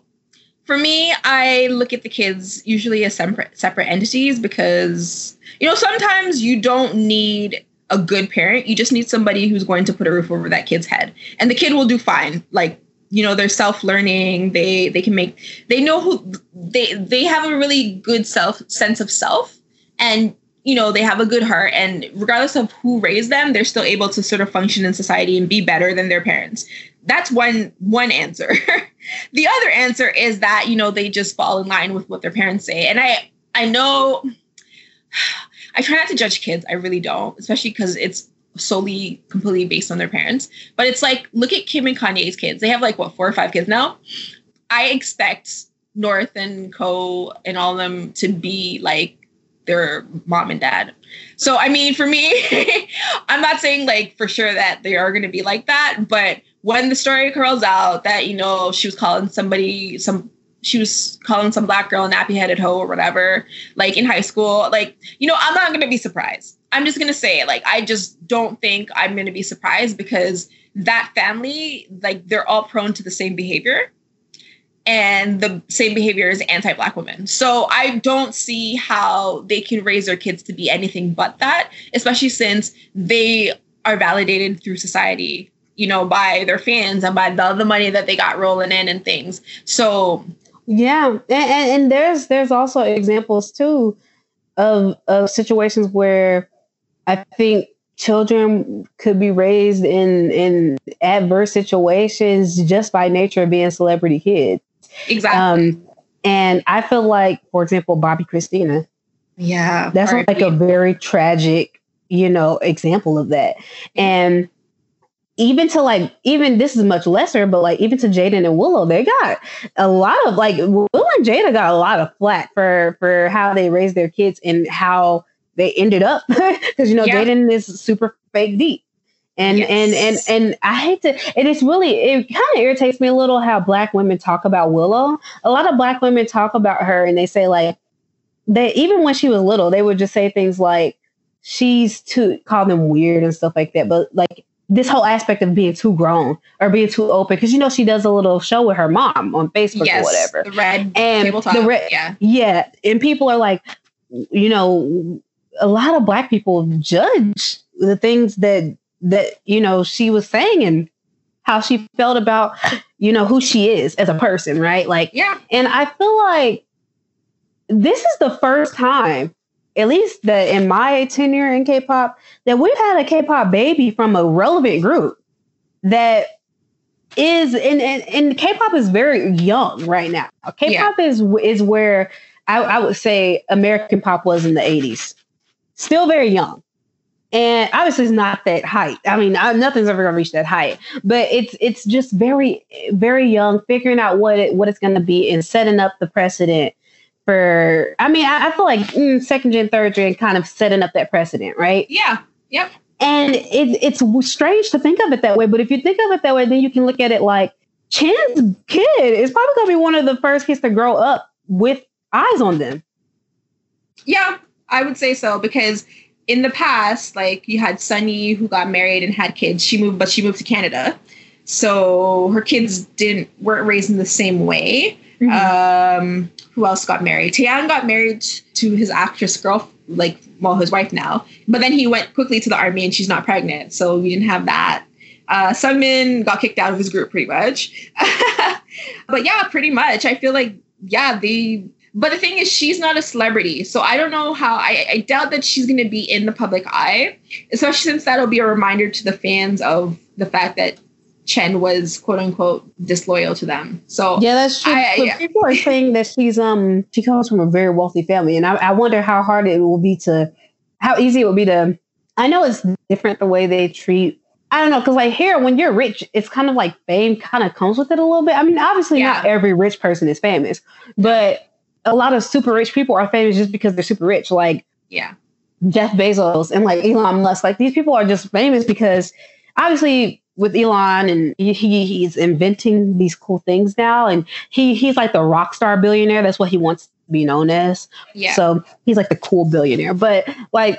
for me, I look at the kids usually as separate separate entities because you know sometimes you don't need a good parent. You just need somebody who's going to put a roof over that kid's head. And the kid will do fine. Like, you know, they're self-learning. They they can make they know who they they have a really good self sense of self. And you know, they have a good heart and regardless of who raised them, they're still able to sort of function in society and be better than their parents. That's one one answer. <laughs> the other answer is that, you know, they just fall in line with what their parents say. And I I know <sighs> I try not to judge kids. I really don't, especially because it's solely completely based on their parents. But it's like, look at Kim and Kanye's kids. They have like what four or five kids now. I expect North and Co and all of them to be like their mom and dad. So I mean, for me, <laughs> I'm not saying like for sure that they are to be like that, but when the story curls out that you know she was calling somebody some she was calling some black girl a nappy headed hoe or whatever, like in high school. Like, you know, I'm not gonna be surprised. I'm just gonna say it. Like, I just don't think I'm gonna be surprised because that family, like, they're all prone to the same behavior. And the same behavior is anti-black women. So I don't see how they can raise their kids to be anything but that, especially since they are validated through society you know, by their fans and by the, the money that they got rolling in and things. So yeah, and, and, and there's there's also examples too of of situations where I think children could be raised in in adverse situations just by nature of being celebrity kids. Exactly. Um, and I feel like, for example, Bobbi Kristina. Yeah, that's like a very tragic, you know, example of that. And even to like even this is much lesser, but like even to Jaden and Willow, they got a lot of like Willow and Jada got a lot of flack for for how they raised their kids and how they ended up <laughs> because you know yeah. Jaden is super fake deep. And yes. and and and I hate to and it's really it kind of irritates me a little how black women talk about Willow. A lot of black women talk about her and they say like they even when she was little, they would just say things like she's too call them weird and stuff like that. But like this whole aspect of being too grown or being too open because you know she does a little show with her mom on Facebook yes, or whatever. The red and tabletop. The red, yeah, yeah, and people are like, you know, a lot of black people judge the things that that you know she was saying and how she felt about you know who she is as a person, right? Like, yeah, and I feel like this is the first time at least that in my tenure in K-pop, that we've had a K-pop baby from a relevant group that is and, and, and K-pop is very young right now. K-pop yeah. is is where I, I would say American pop was in the 80s. Still very young. And obviously it's not that height. I mean, nothing's ever gonna reach that height, but it's it's just very very young, figuring out what it what it's gonna be and setting up the precedent for i mean i, I feel like mm, second gen third gen kind of setting up that precedent right yeah yep and it, it's strange to think of it that way but if you think of it that way then you can look at it like Chen's kid is probably to be one of the first kids to grow up with eyes on them yeah i would say so because in the past like you had Sunye who got married and had kids she moved but she moved to canada so her kids didn't weren't raised in the same way mm-hmm. um who else got married? Taeyang got married to his actress girl, like well, his wife now. But then he went quickly to the army, and she's not pregnant, so we didn't have that. Uh, Sungmin got kicked out of his group pretty much. <laughs> but yeah, pretty much. I feel like yeah, the. But the thing is, she's not a celebrity, so I don't know how. I, I doubt that she's going to be in the public eye, especially since that'll be a reminder to the fans of the fact that Chen was quote unquote disloyal to them. So yeah, that's true. I, yeah. People are saying that she's um she comes from a very wealthy family, and I, I wonder how hard it will be to, how easy it will be to. I know it's different the way they treat. I don't know because like here, when you're rich, it's kind of like fame kind of comes with it a little bit. I mean, obviously yeah. not every rich person is famous, but a lot of super rich people are famous just because they're super rich. Like yeah, Jeff Bezos and like Elon Musk. Like these people are just famous because obviously with Elon and he, he's inventing these cool things now and he he's like the rock star billionaire. That's what he wants to be known as. Yeah. So he's like the cool billionaire. But like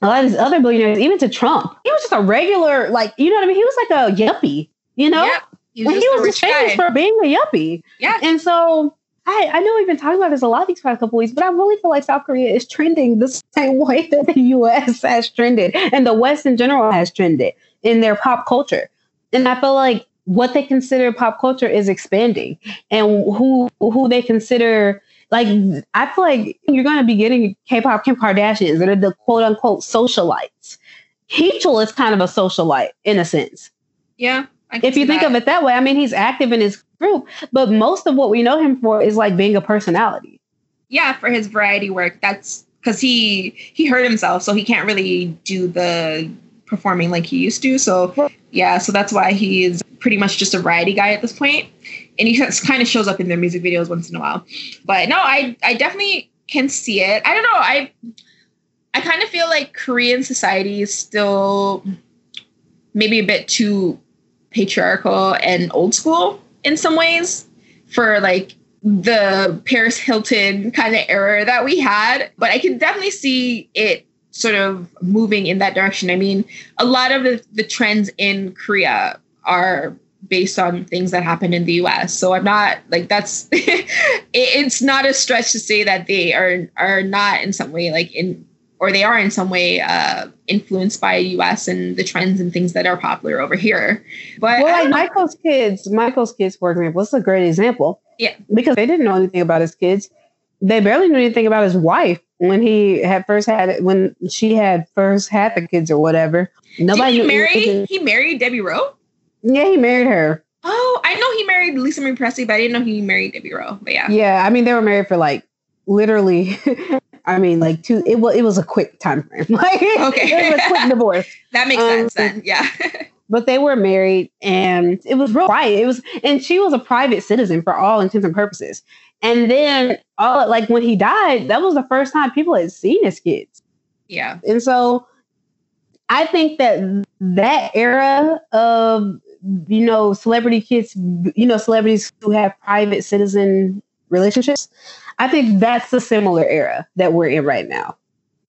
a lot of these other billionaires even to Trump he was just a regular like you know what I mean? He was like a yuppie you know? Yeah, he was, he was just famous guy. for being a yuppie. Yeah. And so I, I know we've been talking about this a lot these past couple weeks, but I really feel like South Korea is trending the same <laughs> way that the US has trended and the West in general has trended in their pop culture. And I feel like what they consider pop culture is expanding and who who they consider like I feel like you're gonna be getting K-pop Kim Kardashians that are the quote unquote socialites. Heechul is kind of a socialite in a sense. Yeah. If you think that. of it that way, I mean he's active in his but most of what we know him for is like being a personality. Yeah, for his variety work. That's because he he hurt himself, so he can't really do the performing like he used to. So yeah, so that's why he is pretty much just a variety guy at this point, and he kind of shows up in their music videos once in a while. But no, I I definitely can see it. I don't know. I I kind of feel like Korean society is still maybe a bit too patriarchal and old school in some ways for like the Paris Hilton kind of era that we had. But I can definitely see it sort of moving in that direction. I mean, a lot of the, the trends in Korea are based on things that happen in the US. So I'm not like that's <laughs> it, it's not a stretch to say that they are are not in some way like in or they are in some way uh, influenced by US and the trends and things that are popular over here. But well, like Michael's kids, Michael's kids, for example, is a great example. Yeah. Because they didn't know anything about his kids. They barely knew anything about his wife when he had first had it, when she had first had the kids or whatever. Nobody Did he marry he married Debbie Rowe? Yeah, he married her. Oh, I know he married Lisa Marie Presley, but I didn't know he married Debbie Rowe. But yeah. Yeah, I mean they were married for like literally <laughs> I mean, like two. It was it was a quick time frame. <laughs> Like okay, it was a quick divorce. <laughs> that makes um, sense then. Yeah. <laughs> but they were married, and it was real quiet. It was, and she was a private citizen for all intents and purposes. And then, all like when he died, that was the first time people had seen his kids. Yeah. And so, I think that that era of you know celebrity kids, you know celebrities who have private citizen relationships I think that's the similar era that we're in right now.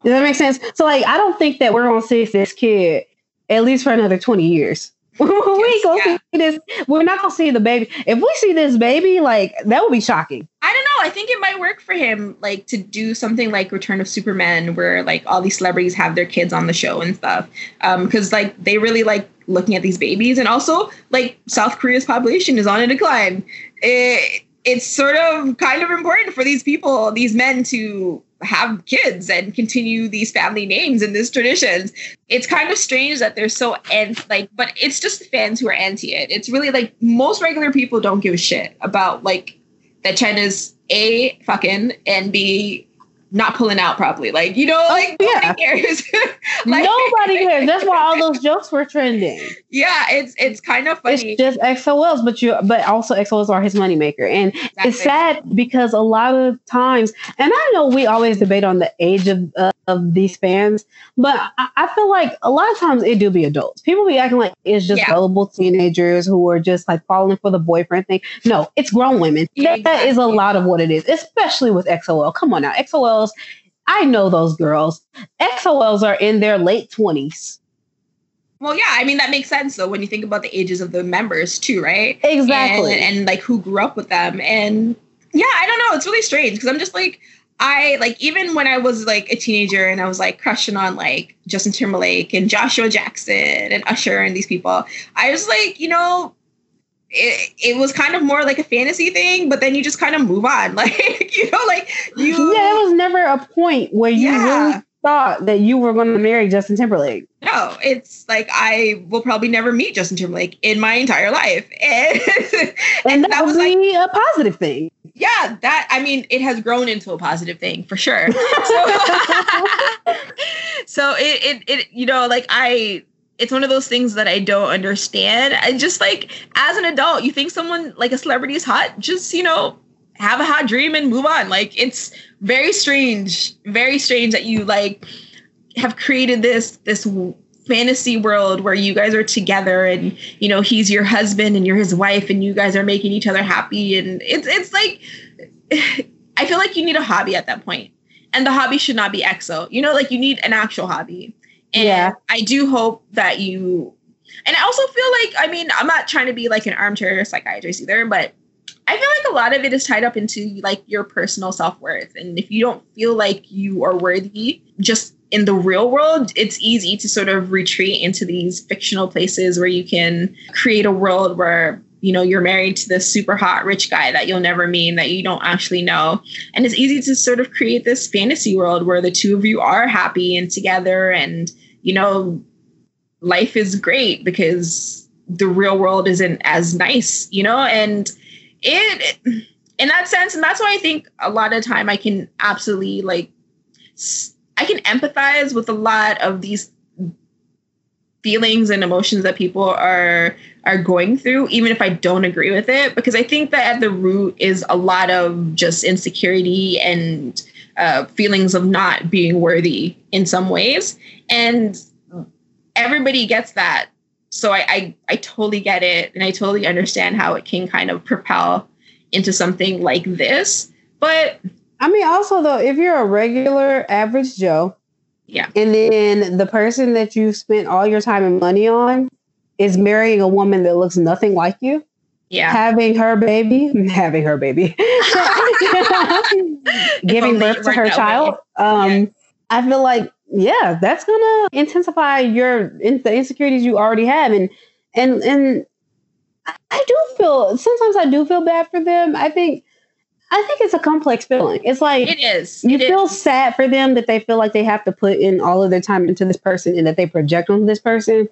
Does that make sense? So, like, I don't think that we're gonna see this kid at least for another twenty years. <laughs> we yes, gonna yeah. see this. We're not gonna see the baby. If we see this baby, like that would be shocking. I don't know. I think it might work for him, like to do something like Return of Superman, where like all these celebrities have their kids on the show and stuff. Um, because like they really like looking at these babies, and also like South Korea's population is on a decline. It, it's sort of kind of important for these people, these men to have kids and continue these family names and these traditions. It's kind of strange that they're so and like, but it's just the fans who are anti it. It's really like most regular people don't give a shit about like that Chen's a fucking and b not pulling out properly. Like, you know, oh, like yeah. cares. <laughs> like, nobody cares. That's why all those <laughs> jokes were trending. Yeah, it's it's kind of funny. It's just EXO-Ls, but you but also EXO-Ls are his moneymaker. And exactly. it's sad because a lot of times, and I know we always debate on the age of uh, of these fans, but I, I, feel like a lot of times it do be adults. People be acting like it's just yeah. gullible teenagers who are just like falling for the boyfriend thing. No, it's grown women. Yeah, that, exactly. that is a lot of what it is, especially with EXO-L. Come on now, EXO-L girls. I know those girls. EXO-Ls are in their late 20s. Well, yeah, I mean that makes sense though when you think about the ages of the members too, right? Exactly. And, and like who grew up with them. And yeah, I don't know, it's really strange because I'm just like I like even when I was like a teenager and I was like crushing on like Justin Timberlake and Joshua Jackson and Usher and these people, I was like, you know, it, it was kind of more like a fantasy thing, but then you just kind of move on. <laughs> Like, you know, like you. Yeah, it was never a point where you yeah. really thought that you were going to marry Justin Timberlake. No, it's like I will probably never meet Justin Timberlake in my entire life. <laughs> And, and, and that, that was like a positive thing. Yeah, that I mean, it has grown into a positive thing for sure. <laughs> so, so it, it it you know, like I it's one of those things that I don't understand. I just like as an adult, you think someone like a celebrity is hot, just you know, have a hot dream and move on. Like it's very strange, very strange that you like have created this this fantasy world where you guys are together and you know he's your husband and you're his wife and you guys are making each other happy and it's it's like <sighs> I feel like you need a hobby at that point. And the hobby should not be EXO. You know, like you need an actual hobby. And yeah. I do hope that you and I also feel like I mean I'm not trying to be like an armchair psychiatrist either, but I feel like a lot of it is tied up into like your personal self worth. And if you don't feel like you are worthy, just in the real world, it's easy to sort of retreat into these fictional places where you can create a world where you know you're married to this super hot rich guy that you'll never meet that you don't actually know and it's easy to sort of create this fantasy world where the two of you are happy and together and you know life is great because the real world isn't as nice you know? And it in that sense and that's why i think a lot of time i can absolutely like i can empathize with a lot of these feelings and emotions that people are are going through even if i don't agree with it because i think that at the root is a lot of just insecurity and uh, feelings of not being worthy in some ways and everybody gets that so I, I i totally get it and i totally understand how it can kind of propel into something like this but i mean also though if you're a regular average joe yeah. And then the person that you spent all your time and money on is marrying a woman that looks nothing like you. Yeah. Having her baby, <laughs> having her baby, giving birth to her child. Um, yes. I feel like, yeah, that's gonna intensify your in, the insecurities you already have, and and and I do feel sometimes I do feel bad for them. I think I think it's a complex feeling. It's like it is. You it feel is. sad for them that they feel like they have to put in all of their time into this person and that they project on this person.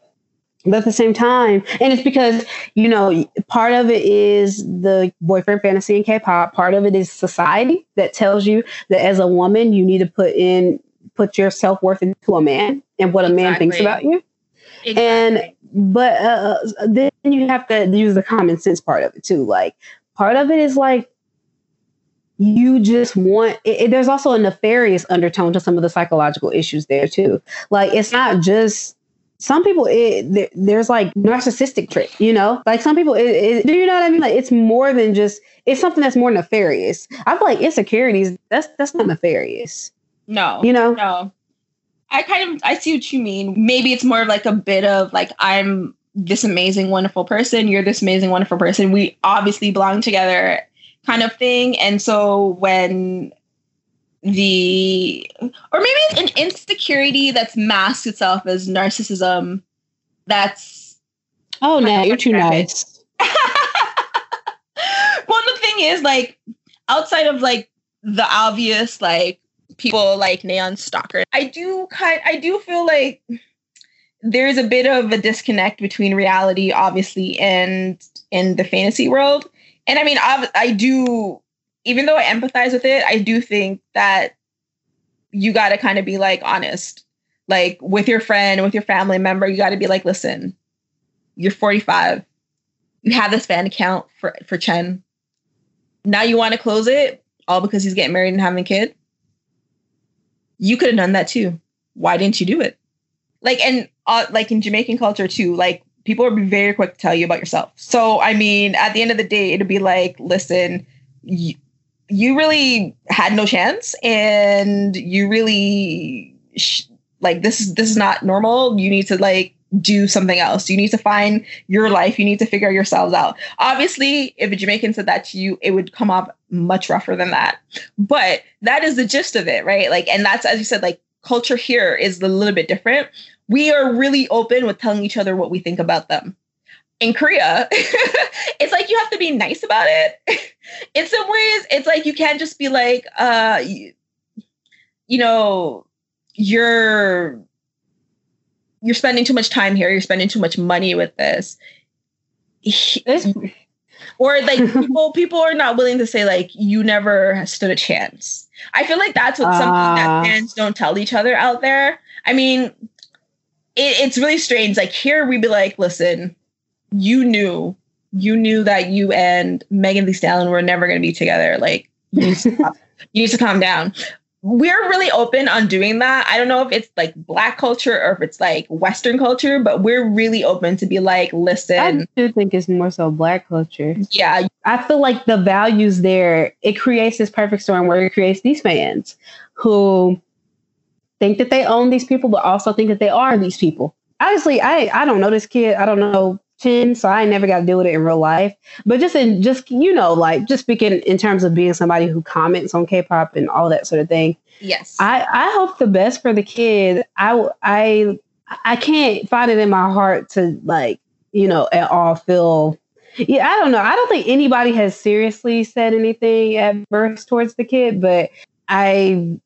But at the same time, and it's because, you know, part of it is the boyfriend fantasy in K-pop. Part of it is society that tells you that as a woman, you need to put in put your self-worth into a man and what a exactly. man thinks about you. Exactly. And but uh, then you have to use the common sense part of it too. Like part of it is like you just want it, it, there's also a nefarious undertone to some of the psychological issues there too like it's not just some people it, there's like narcissistic trait you know? Like some people it, do you know what i mean? Like it's more than just it's something that's more nefarious. I feel like insecurities that's that's not nefarious. No. You know? No. I kind of i see what you mean. Maybe it's more of like a bit of like i'm this amazing wonderful person you're this amazing wonderful person. We obviously belong together kind of thing. And so when the or maybe it's an insecurity that's masked itself as narcissism that's oh no you're too nice. <laughs> Well the thing is like outside of like the obvious like people like Nayeon stalker i do kind i do feel like there's a bit of a disconnect between reality obviously and in the fantasy world. And I mean, I, I do, even though I empathize with it, I do think that you got to kind of be like honest, like with your friend, with your family member, you got to be like, listen, you're 45, you have this fan account for for Chen. Now you want to close it all because he's getting married and having a kid. You could have done that too. Why didn't you do it? Like and uh, like in Jamaican culture too, like people be very quick to tell you about yourself. So, I mean, at the end of the day, it'd be like, listen, you, you really had no chance, and you really sh- like this is this is not normal. You need to like do something else. You need to find your life. You need to figure yourselves out. Obviously, if a Jamaican said that to you, it would come off much rougher than that. But that is the gist of it, right? Like, and that's as you said, like culture here is a little bit different we are really open with telling each other what we think about them. In Korea, <laughs> it's like you have to be nice about it. <laughs> In some ways, it's like you can't just be like, uh, you, you know, you're you're spending too much time here. You're spending too much money with this. or like <laughs> people people are not willing to say like you never stood a chance. I feel like that's what uh, something that ah. fans don't tell each other out there. I mean, it, it's really strange. Like here, we'd be like, listen, you knew, you knew that you and Megan Thee Stallion were never going to be together. Like you need, to, <laughs> you need to calm down. We're really open on doing that. I don't know if it's like black culture or if it's like Western culture, but we're really open to be like, listen. I do think it's more so black culture. Yeah. I feel like the values there, it creates this perfect storm where it creates these fans who think that they own these people, but also think that they are these people. Honestly, I I don't know this kid. I don't know Chen, so I never got to deal with it in real life. But just in just you know, like just speaking in terms of being somebody who comments on K-pop and all that sort of thing. Yes. I I hope the best for the kid. I I I can't find it in my heart to like you know at all feel. Yeah, I don't know. I don't think anybody has seriously said anything adverse towards the kid, but I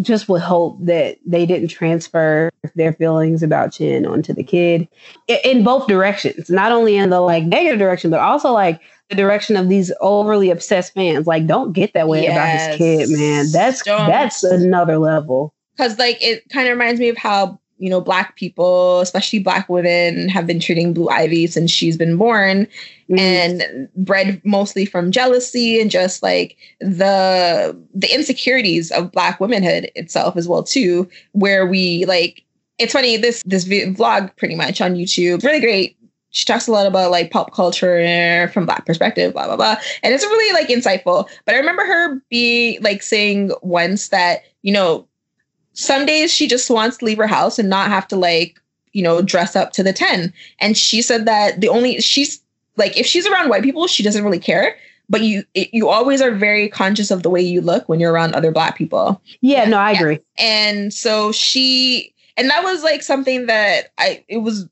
just would hope that they didn't transfer their feelings about Chen onto the kid in both directions, not only in the like negative direction, but also like the direction of these overly obsessed fans. Like, don't get that way yes. about his kid, man. That's don't. that's another level. Because like it kind of reminds me of how you know, black people, especially black women, have been treating Blue Ivy since she's been born mm. and bred mostly from jealousy and just like the the insecurities of black womanhood itself as well too, where we like it's funny, this this vlog pretty much on YouTube, really great. She talks a lot about like pop culture from black perspective, blah blah blah. And it's really like insightful. But I remember her being like saying once that, you know, some days she just wants to leave her house and not have to like you know dress up to the 10 and she said that the only she's like if she's around white people she doesn't really care. But you it, you always are very conscious of the way you look when you're around other black people. Yeah no i agree. And so she and that was like something that i it was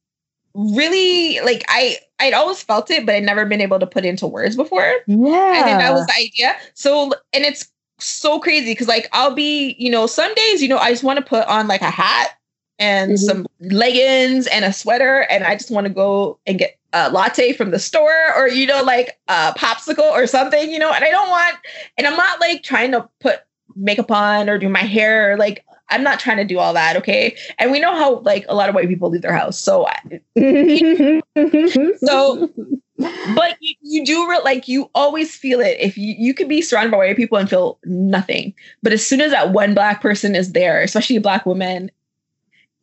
really like i i'd always felt it but i'd never been able to put into words before. Yeah i think that was the idea. So and it's so crazy because like I'll be, you know, some days, you know, I just want to put on like a hat and mm-hmm. some leggings and a sweater and I just want to go and get a latte from the store or you know like a popsicle or something, you know, and I don't want and I'm not like trying to put makeup on or do my hair like I'm not trying to do all that, okay? And we know how like a lot of white people leave their house. So <laughs> so but you, you do re- like you always feel it. If you, you could be surrounded by white people and feel nothing. But as soon as that one black person is there especially a black woman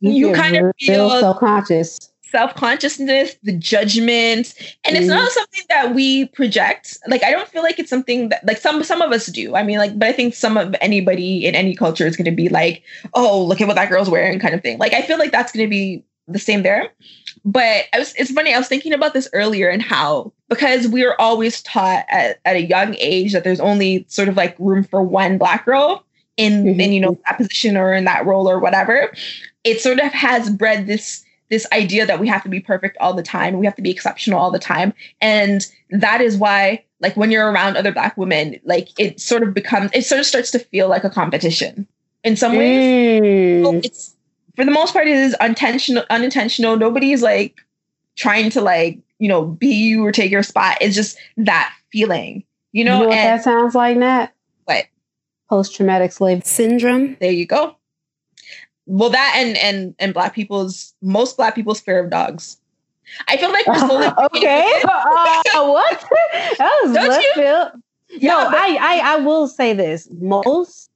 you, you kind of feel self-conscious. self-consciousness the judgment. And it's not mm-hmm. something that we project. Like i don't feel like it's something that like some some of us do. I mean like but i think some of anybody in any culture is going to be like oh look at what that girl's wearing kind of thing. Like i feel like that's going to be the same there but I was, it's funny. I was thinking about this earlier and how because we are always taught at, at a young age that there's only sort of like room for one black girl in, mm-hmm. in you know that position or in that role or whatever. It sort of has bred this this idea that we have to be perfect all the time, we have to be exceptional all the time, and that is why like when you're around other black women, like it sort of becomes it sort of starts to feel like a competition in some ways. Mm. So it's for the most part, it is unintentional. Unintentional. Nobody's like trying to like you know be you or take your spot. It's just that feeling. You know, you know what and, that sounds like, Nat? What? Post traumatic slave syndrome. There you go. Well, that and and and black people's most black people's fear of dogs. I feel like we're slowly <laughs> okay. <laughs> uh, what? That was Don't left you? field. Yeah, no, but- I, I I will say this. Most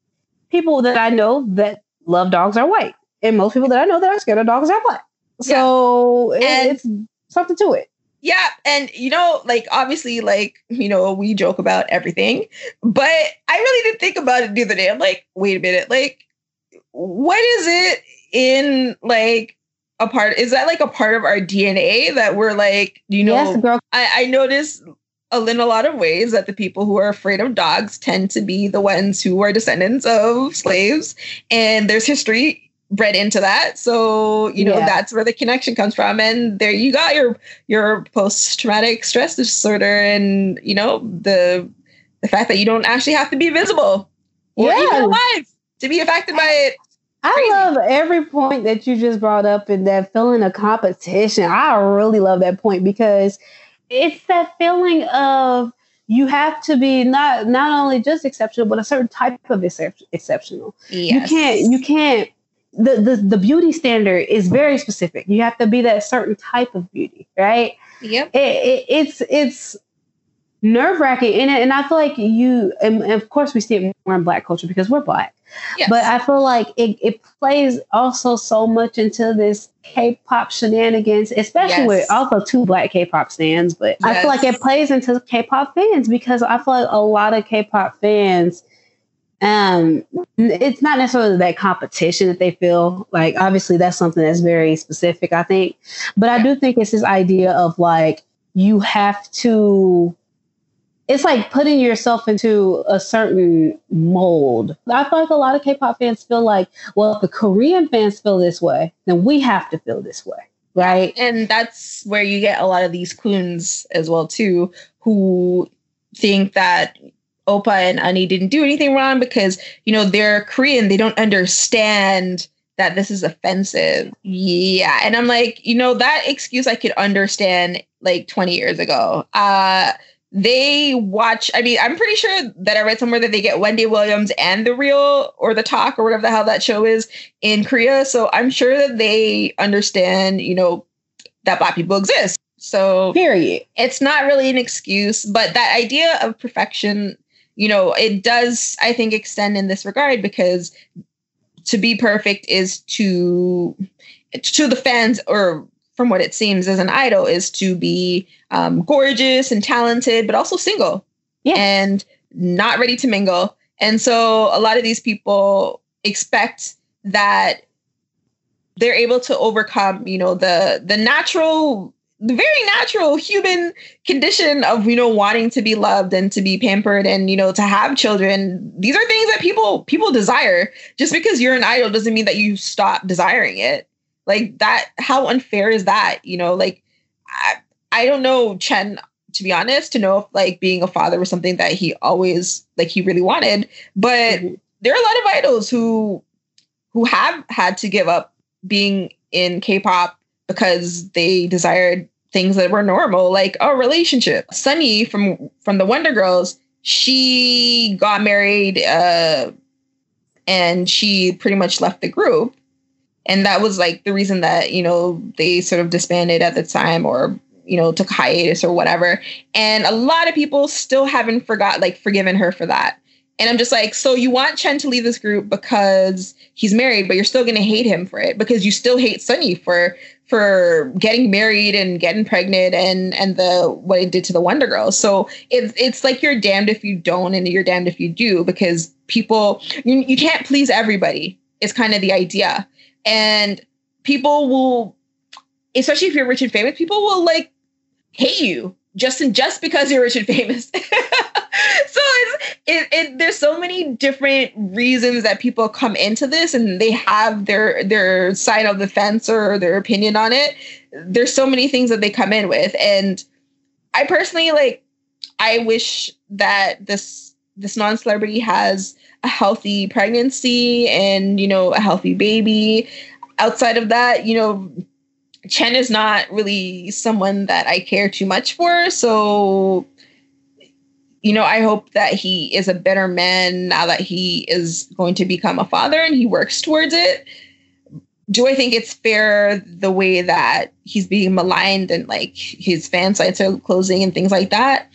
people that I know that love dogs are white and most people that I know that are scared of dogs are black. So yeah. it's something to it. Yeah, and you know, like obviously, like you know, we joke about everything, but I really did think about it the other day. I'm like, wait a minute, like, what is it in like a part? Is that like a part of our DNA that we're like, you know? Yes, girl. I, I notice in a lot of ways that the people who are afraid of dogs tend to be the ones who are descendants of slaves, and there's history bred into that. So, you know, yeah. that's where the connection comes from. And there you got your your post traumatic stress disorder and, you know, the the fact that you don't actually have to be visible or yeah. even alive to be affected by it. I Crazy. love every point that you just brought up in that feeling of competition. I really love that point because it's that feeling of you have to be not not only just exceptional, but a certain type of excep- exceptional. Yes. You can't you can't the, the the beauty standard is very specific. You have to be that certain type of beauty, right? Yep. It, it, it's it's nerve wracking, and and I feel like you, and, and, of course we see it more in Black culture because we're Black. Yes. But I feel like it, it plays also so much into this K-pop shenanigans, especially yes. with also two Black K-pop fans. But yes. I feel like it plays into K-pop fans because I feel like a lot of K-pop fans um it's not necessarily that competition that they feel like obviously that's something that's very specific i think but i do think it's this idea of like you have to it's like putting yourself into a certain mold. I feel like a lot of K-pop fans feel like, well, if the Korean fans feel this way, then we have to feel this way, right? And that's where you get a lot of these queens as well too, who think that Oppa and Unnie didn't do anything wrong because you know they're Korean, they don't understand that this is offensive. Yeah, and I'm like, you know, that excuse I could understand like 20 years ago. Uh they watch i mean i'm pretty sure that i read somewhere that they get wendy williams and the real or the talk or whatever the hell that show is in korea. So i'm sure that they understand you know that black people exist. So period. it's not really an excuse but that idea of perfection you know it does i think extend in this regard because to be perfect is to to the fans or from what it seems as an idol is to be um, gorgeous and talented, but also single yeah. and not ready to mingle. And so a lot of these people expect that they're able to overcome, you know, the the natural, the very natural human condition of, you know, wanting to be loved and to be pampered and, you know, to have children. These are things that people people desire. Just because you're an idol doesn't mean that you stop desiring it. Like that, how unfair is that? You know, like I, I don't know Chen to be honest to know if like being a father was something that he always like he really wanted, but mm-hmm. there are a lot of idols who who have had to give up being in K-pop because they desired things that were normal, like a relationship. Sunye from from the Wonder Girls, she got married uh, and she pretty much left the group. And that was like the reason that you know they sort of disbanded at the time or you know took hiatus or whatever. And a lot of people still haven't forgot like forgiven her for that. And i'm just like so you want chen to leave this group because he's married but you're still going to hate him for it because you still hate Sunye for for getting married and getting pregnant and and the what it did to the wonder girls so it's it's like you're damned if you don't and you're damned if you do because people you, you can't please everybody is kind of the idea. And people will especially if you're rich and famous people will like hate you just and just because you're rich and famous. <laughs> So it's it, it, there's so many different reasons that people come into this and they have their their side of the fence or their opinion on it. There's so many things that they come in with. And i personally like i wish that this this non-celebrity has a healthy pregnancy and you know a healthy baby. Outside of that you know chen is not really someone that i care too much for so you know i hope that he is a better man now that he is going to become a father and he works towards it do i think it's fair the way that he's being maligned and like his fan sites are closing and things like that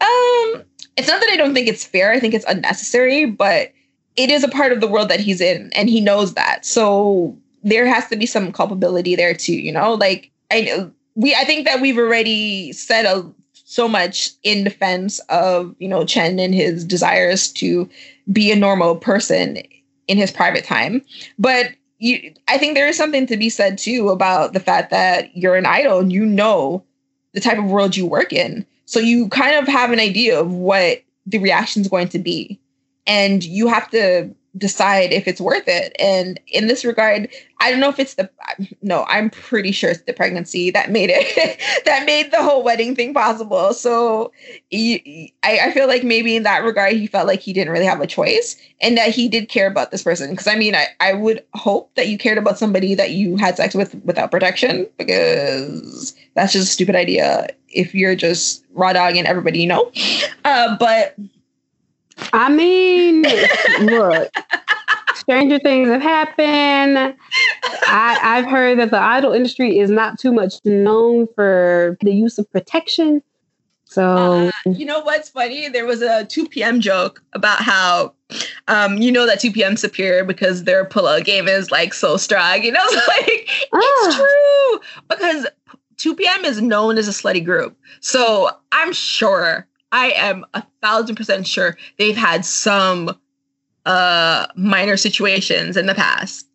um it's not that I don't think it's fair. I think it's unnecessary, but it is a part of the world that he's in and he knows that. So there has to be some culpability there too, you know? Like I we I think that we've already said a, so much in defense of, you know, Chen and his desires to be a normal person in his private time. But you I think there is something to be said too about the fact that you're an idol and you know the type of world you work in. So you kind of have an idea of what the reaction is going to be. And you have to decide if it's worth it. And in this regard, I don't know if it's the no, I'm pretty sure it's the pregnancy that made it <laughs> that made the whole wedding thing possible. So I, I feel like maybe in that regard, he felt like he didn't really have a choice and that he did care about this person. Because I mean, I, I would hope that you cared about somebody that you had sex with without protection because that's just a stupid idea if you're just raw dog and everybody you know. Uh, but I mean, look, stranger things have happened. I, I've heard that the idol industry is not too much known for the use of protection. So, uh, you know what's funny? There was a 2 p.m. joke about how, um, you know, that 2 p.m. superior because their pull-out game is like so strong. You know, <laughs> like ah. it's true because 2 p.m. is known as a slutty group. So I'm sure, I am a thousand percent sure they've had some uh minor situations in the past.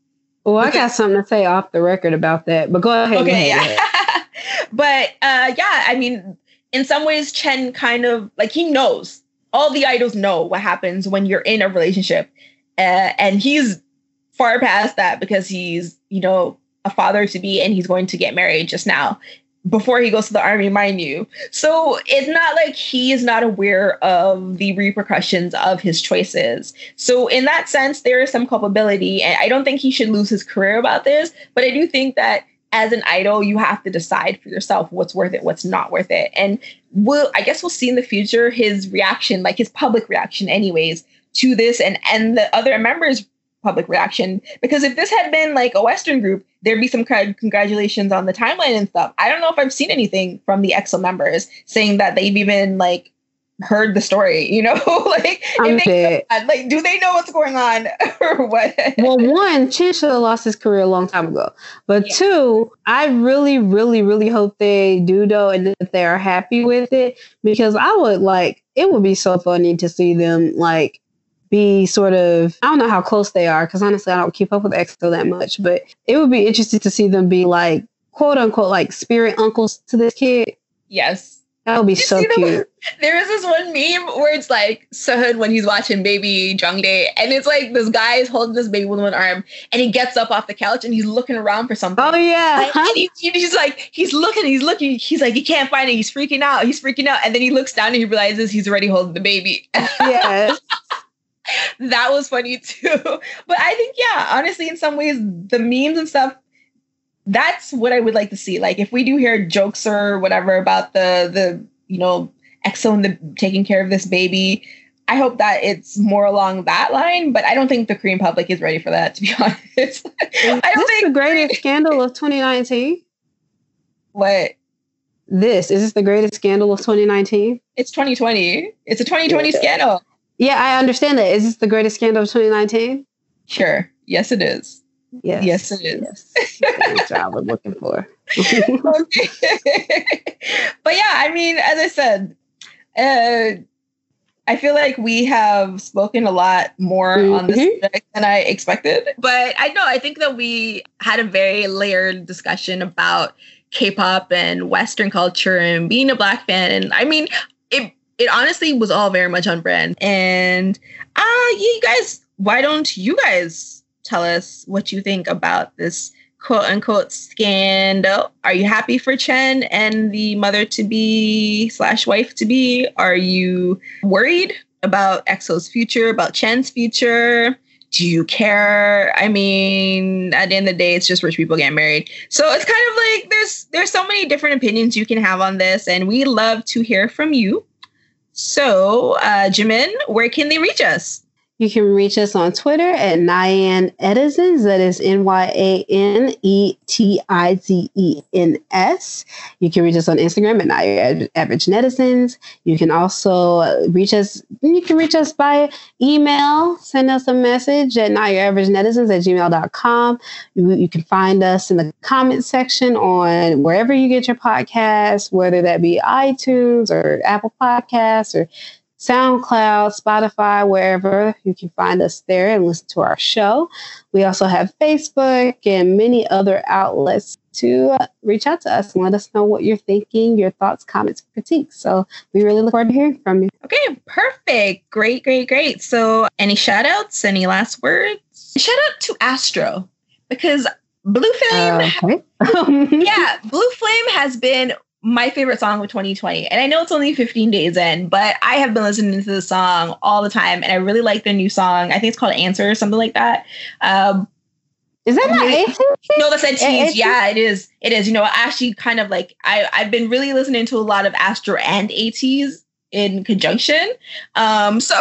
Well, I got something to say off the record about that, but go ahead. Okay, yeah. <laughs> but uh yeah, I mean, in some ways Chen kind of like he knows. All the idols know what happens when you're in a relationship. Uh, and he's far past that because he's, you know, a father to be and he's going to get married just now before he goes to the army, mind you. So it's not like he is not aware of the repercussions of his choices. So in that sense, there is some culpability, and I don't think he should lose his career about this. But I do think that as an idol, you have to decide for yourself what's worth it, what's not worth it, and we'll I guess we'll see in the future his reaction, like his public reaction, anyways, to this, and and the other members public reaction. Because if this had been like a Western group, there'd be some congratulations on the timeline and stuff. I don't know if I've seen anything from the EXO members saying that they've even like heard the story, you know? <laughs> like, they, like, do they know what's going on <laughs> or what? well, one, Chen should have lost his career a long time ago. But yeah. two, I really, really, really hope they do though and that they are happy with it because I would like it would be so funny to see them like be sort of I don't know how close they are because honestly I don't keep up with EXO that much, but it would be interesting to see them be like quote unquote like spirit uncles to this kid. Yes. That would be so cute. <laughs> there is this one meme where it's like Sehun when he's watching baby Jongdae, and it's like this guy is holding this baby with one arm, and he gets up off the couch and he's looking around for something. Oh yeah, and, and he, he's like he's looking, he's looking, he's like he can't find it. He's freaking out. He's freaking out, and then he looks down and he realizes he's already holding the baby. <laughs> Yes that was funny too. <laughs> But I think, yeah, honestly, in some ways, the memes and stuff, that's what I would like to see. Like if we do hear jokes or whatever about the the, you know, EXO and the taking care of this baby, I hope that it's more along that line, but I don't think the Korean public is ready for that, to be <laughs> honest. I don't think the greatest scandal of 2019. What? This is this the greatest scandal of 2019? It's 2020. It's a 2020 yeah. scandal. Yeah, I understand that. Is this the greatest scandal of 2019? Sure. Yes, it is. Yes. Yes, it is. Yes. job I'm looking for. <laughs> but yeah, I mean, as I said, uh, I feel like we have spoken a lot more mm-hmm. on this subject than I expected. But I know, I think that we had a very layered discussion about K-pop and Western culture and being a black fan. And I mean, it it honestly was all very much on brand. And uh you guys, why don't you guys tell us what you think about this quote unquote scandal? Are you happy for Chen and the mother to be slash wife to be? Are you worried about EXO's future, about Chen's future? Do you care? I mean, at the end of the day, it's just rich people getting married. So it's kind of like there's there's so many different opinions you can have on this, and we love to hear from you. So, uh, Jemin, where can they reach us? You can reach us on Twitter at NYANetizens. That is N Y A N E T I Z E N S. You can reach us on Instagram at Nyan Average Netizens. You can also reach us. You can reach us by email. Send us a message at Netizens at gmail.com. You, you can find us in the comment section on wherever you get your podcasts, whether that be iTunes or Apple Podcasts or SoundCloud, Spotify, wherever you can find us there and listen to our show. We also have Facebook and many other outlets to uh, reach out to us and let us know what you're thinking, your thoughts, comments, critiques. So we really look forward to hearing from you. Okay, perfect. Great, great, great. So any shout outs, any last words? Shout out to Astro because Blue Flame, uh, okay. <laughs> yeah, Blue Flame has been my favorite song of 2020. And I know it's only 15 days in, but I have been listening to the song all the time and I really like the new song. I think it's called Answer or something like that. Um, is that not ATEEZ? No, that's ATEEZ. Yeah, it is. It is. You know, actually kind of like I, I've been really listening to a lot of Astro and ATEEZ in conjunction. Um, <laughs> so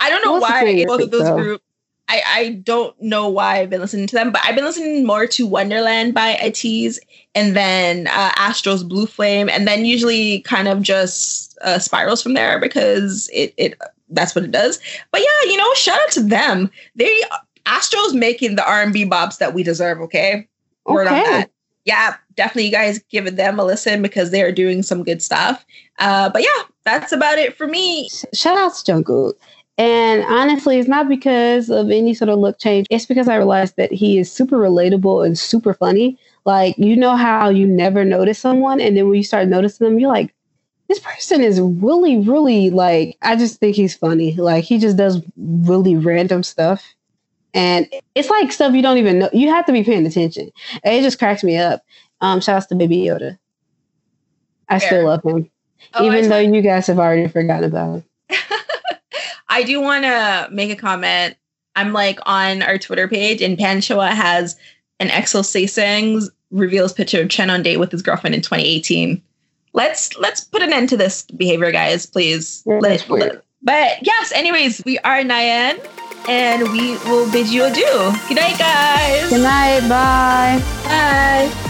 I don't know why both of those groups I, I don't know why I've been listening to them, but I've been listening more to Wonderland by ATEEZ and then uh, Astro's Blue Flame, and then usually kind of just uh, spirals from there because it it that's what it does. But yeah, you know, shout out to them. They Astro's making the R and B bobs that we deserve. Okay, word okay. on that. Yeah, definitely, you guys give them a listen because they are doing some good stuff. Uh, but yeah, that's about it for me. Shout out to Jungkook. And honestly, it's not because of any sort of look change. It's because I realized that he is super relatable and super funny. Like, you know how you never notice someone, and then when you start noticing them, you're like, this person is really, really like, I just think he's funny. Like, he just does really random stuff. And it's like stuff you don't even know. You have to be paying attention. And it just cracks me up. Um, shouts to Baby Yoda. I Fair. still love him. Oh, even though you guys have already forgotten about him. <laughs> I do want to make a comment. I'm like on our Twitter page, and Pannchoa has an Exo Sasaengs reveals picture of Chen on date with his girlfriend in 2018. Let's let's put an end to this behavior, guys, please. Let, let, but yes, anyways, we are Nyan, and we will bid you adieu. Good night, guys. Good night. Bye. Bye.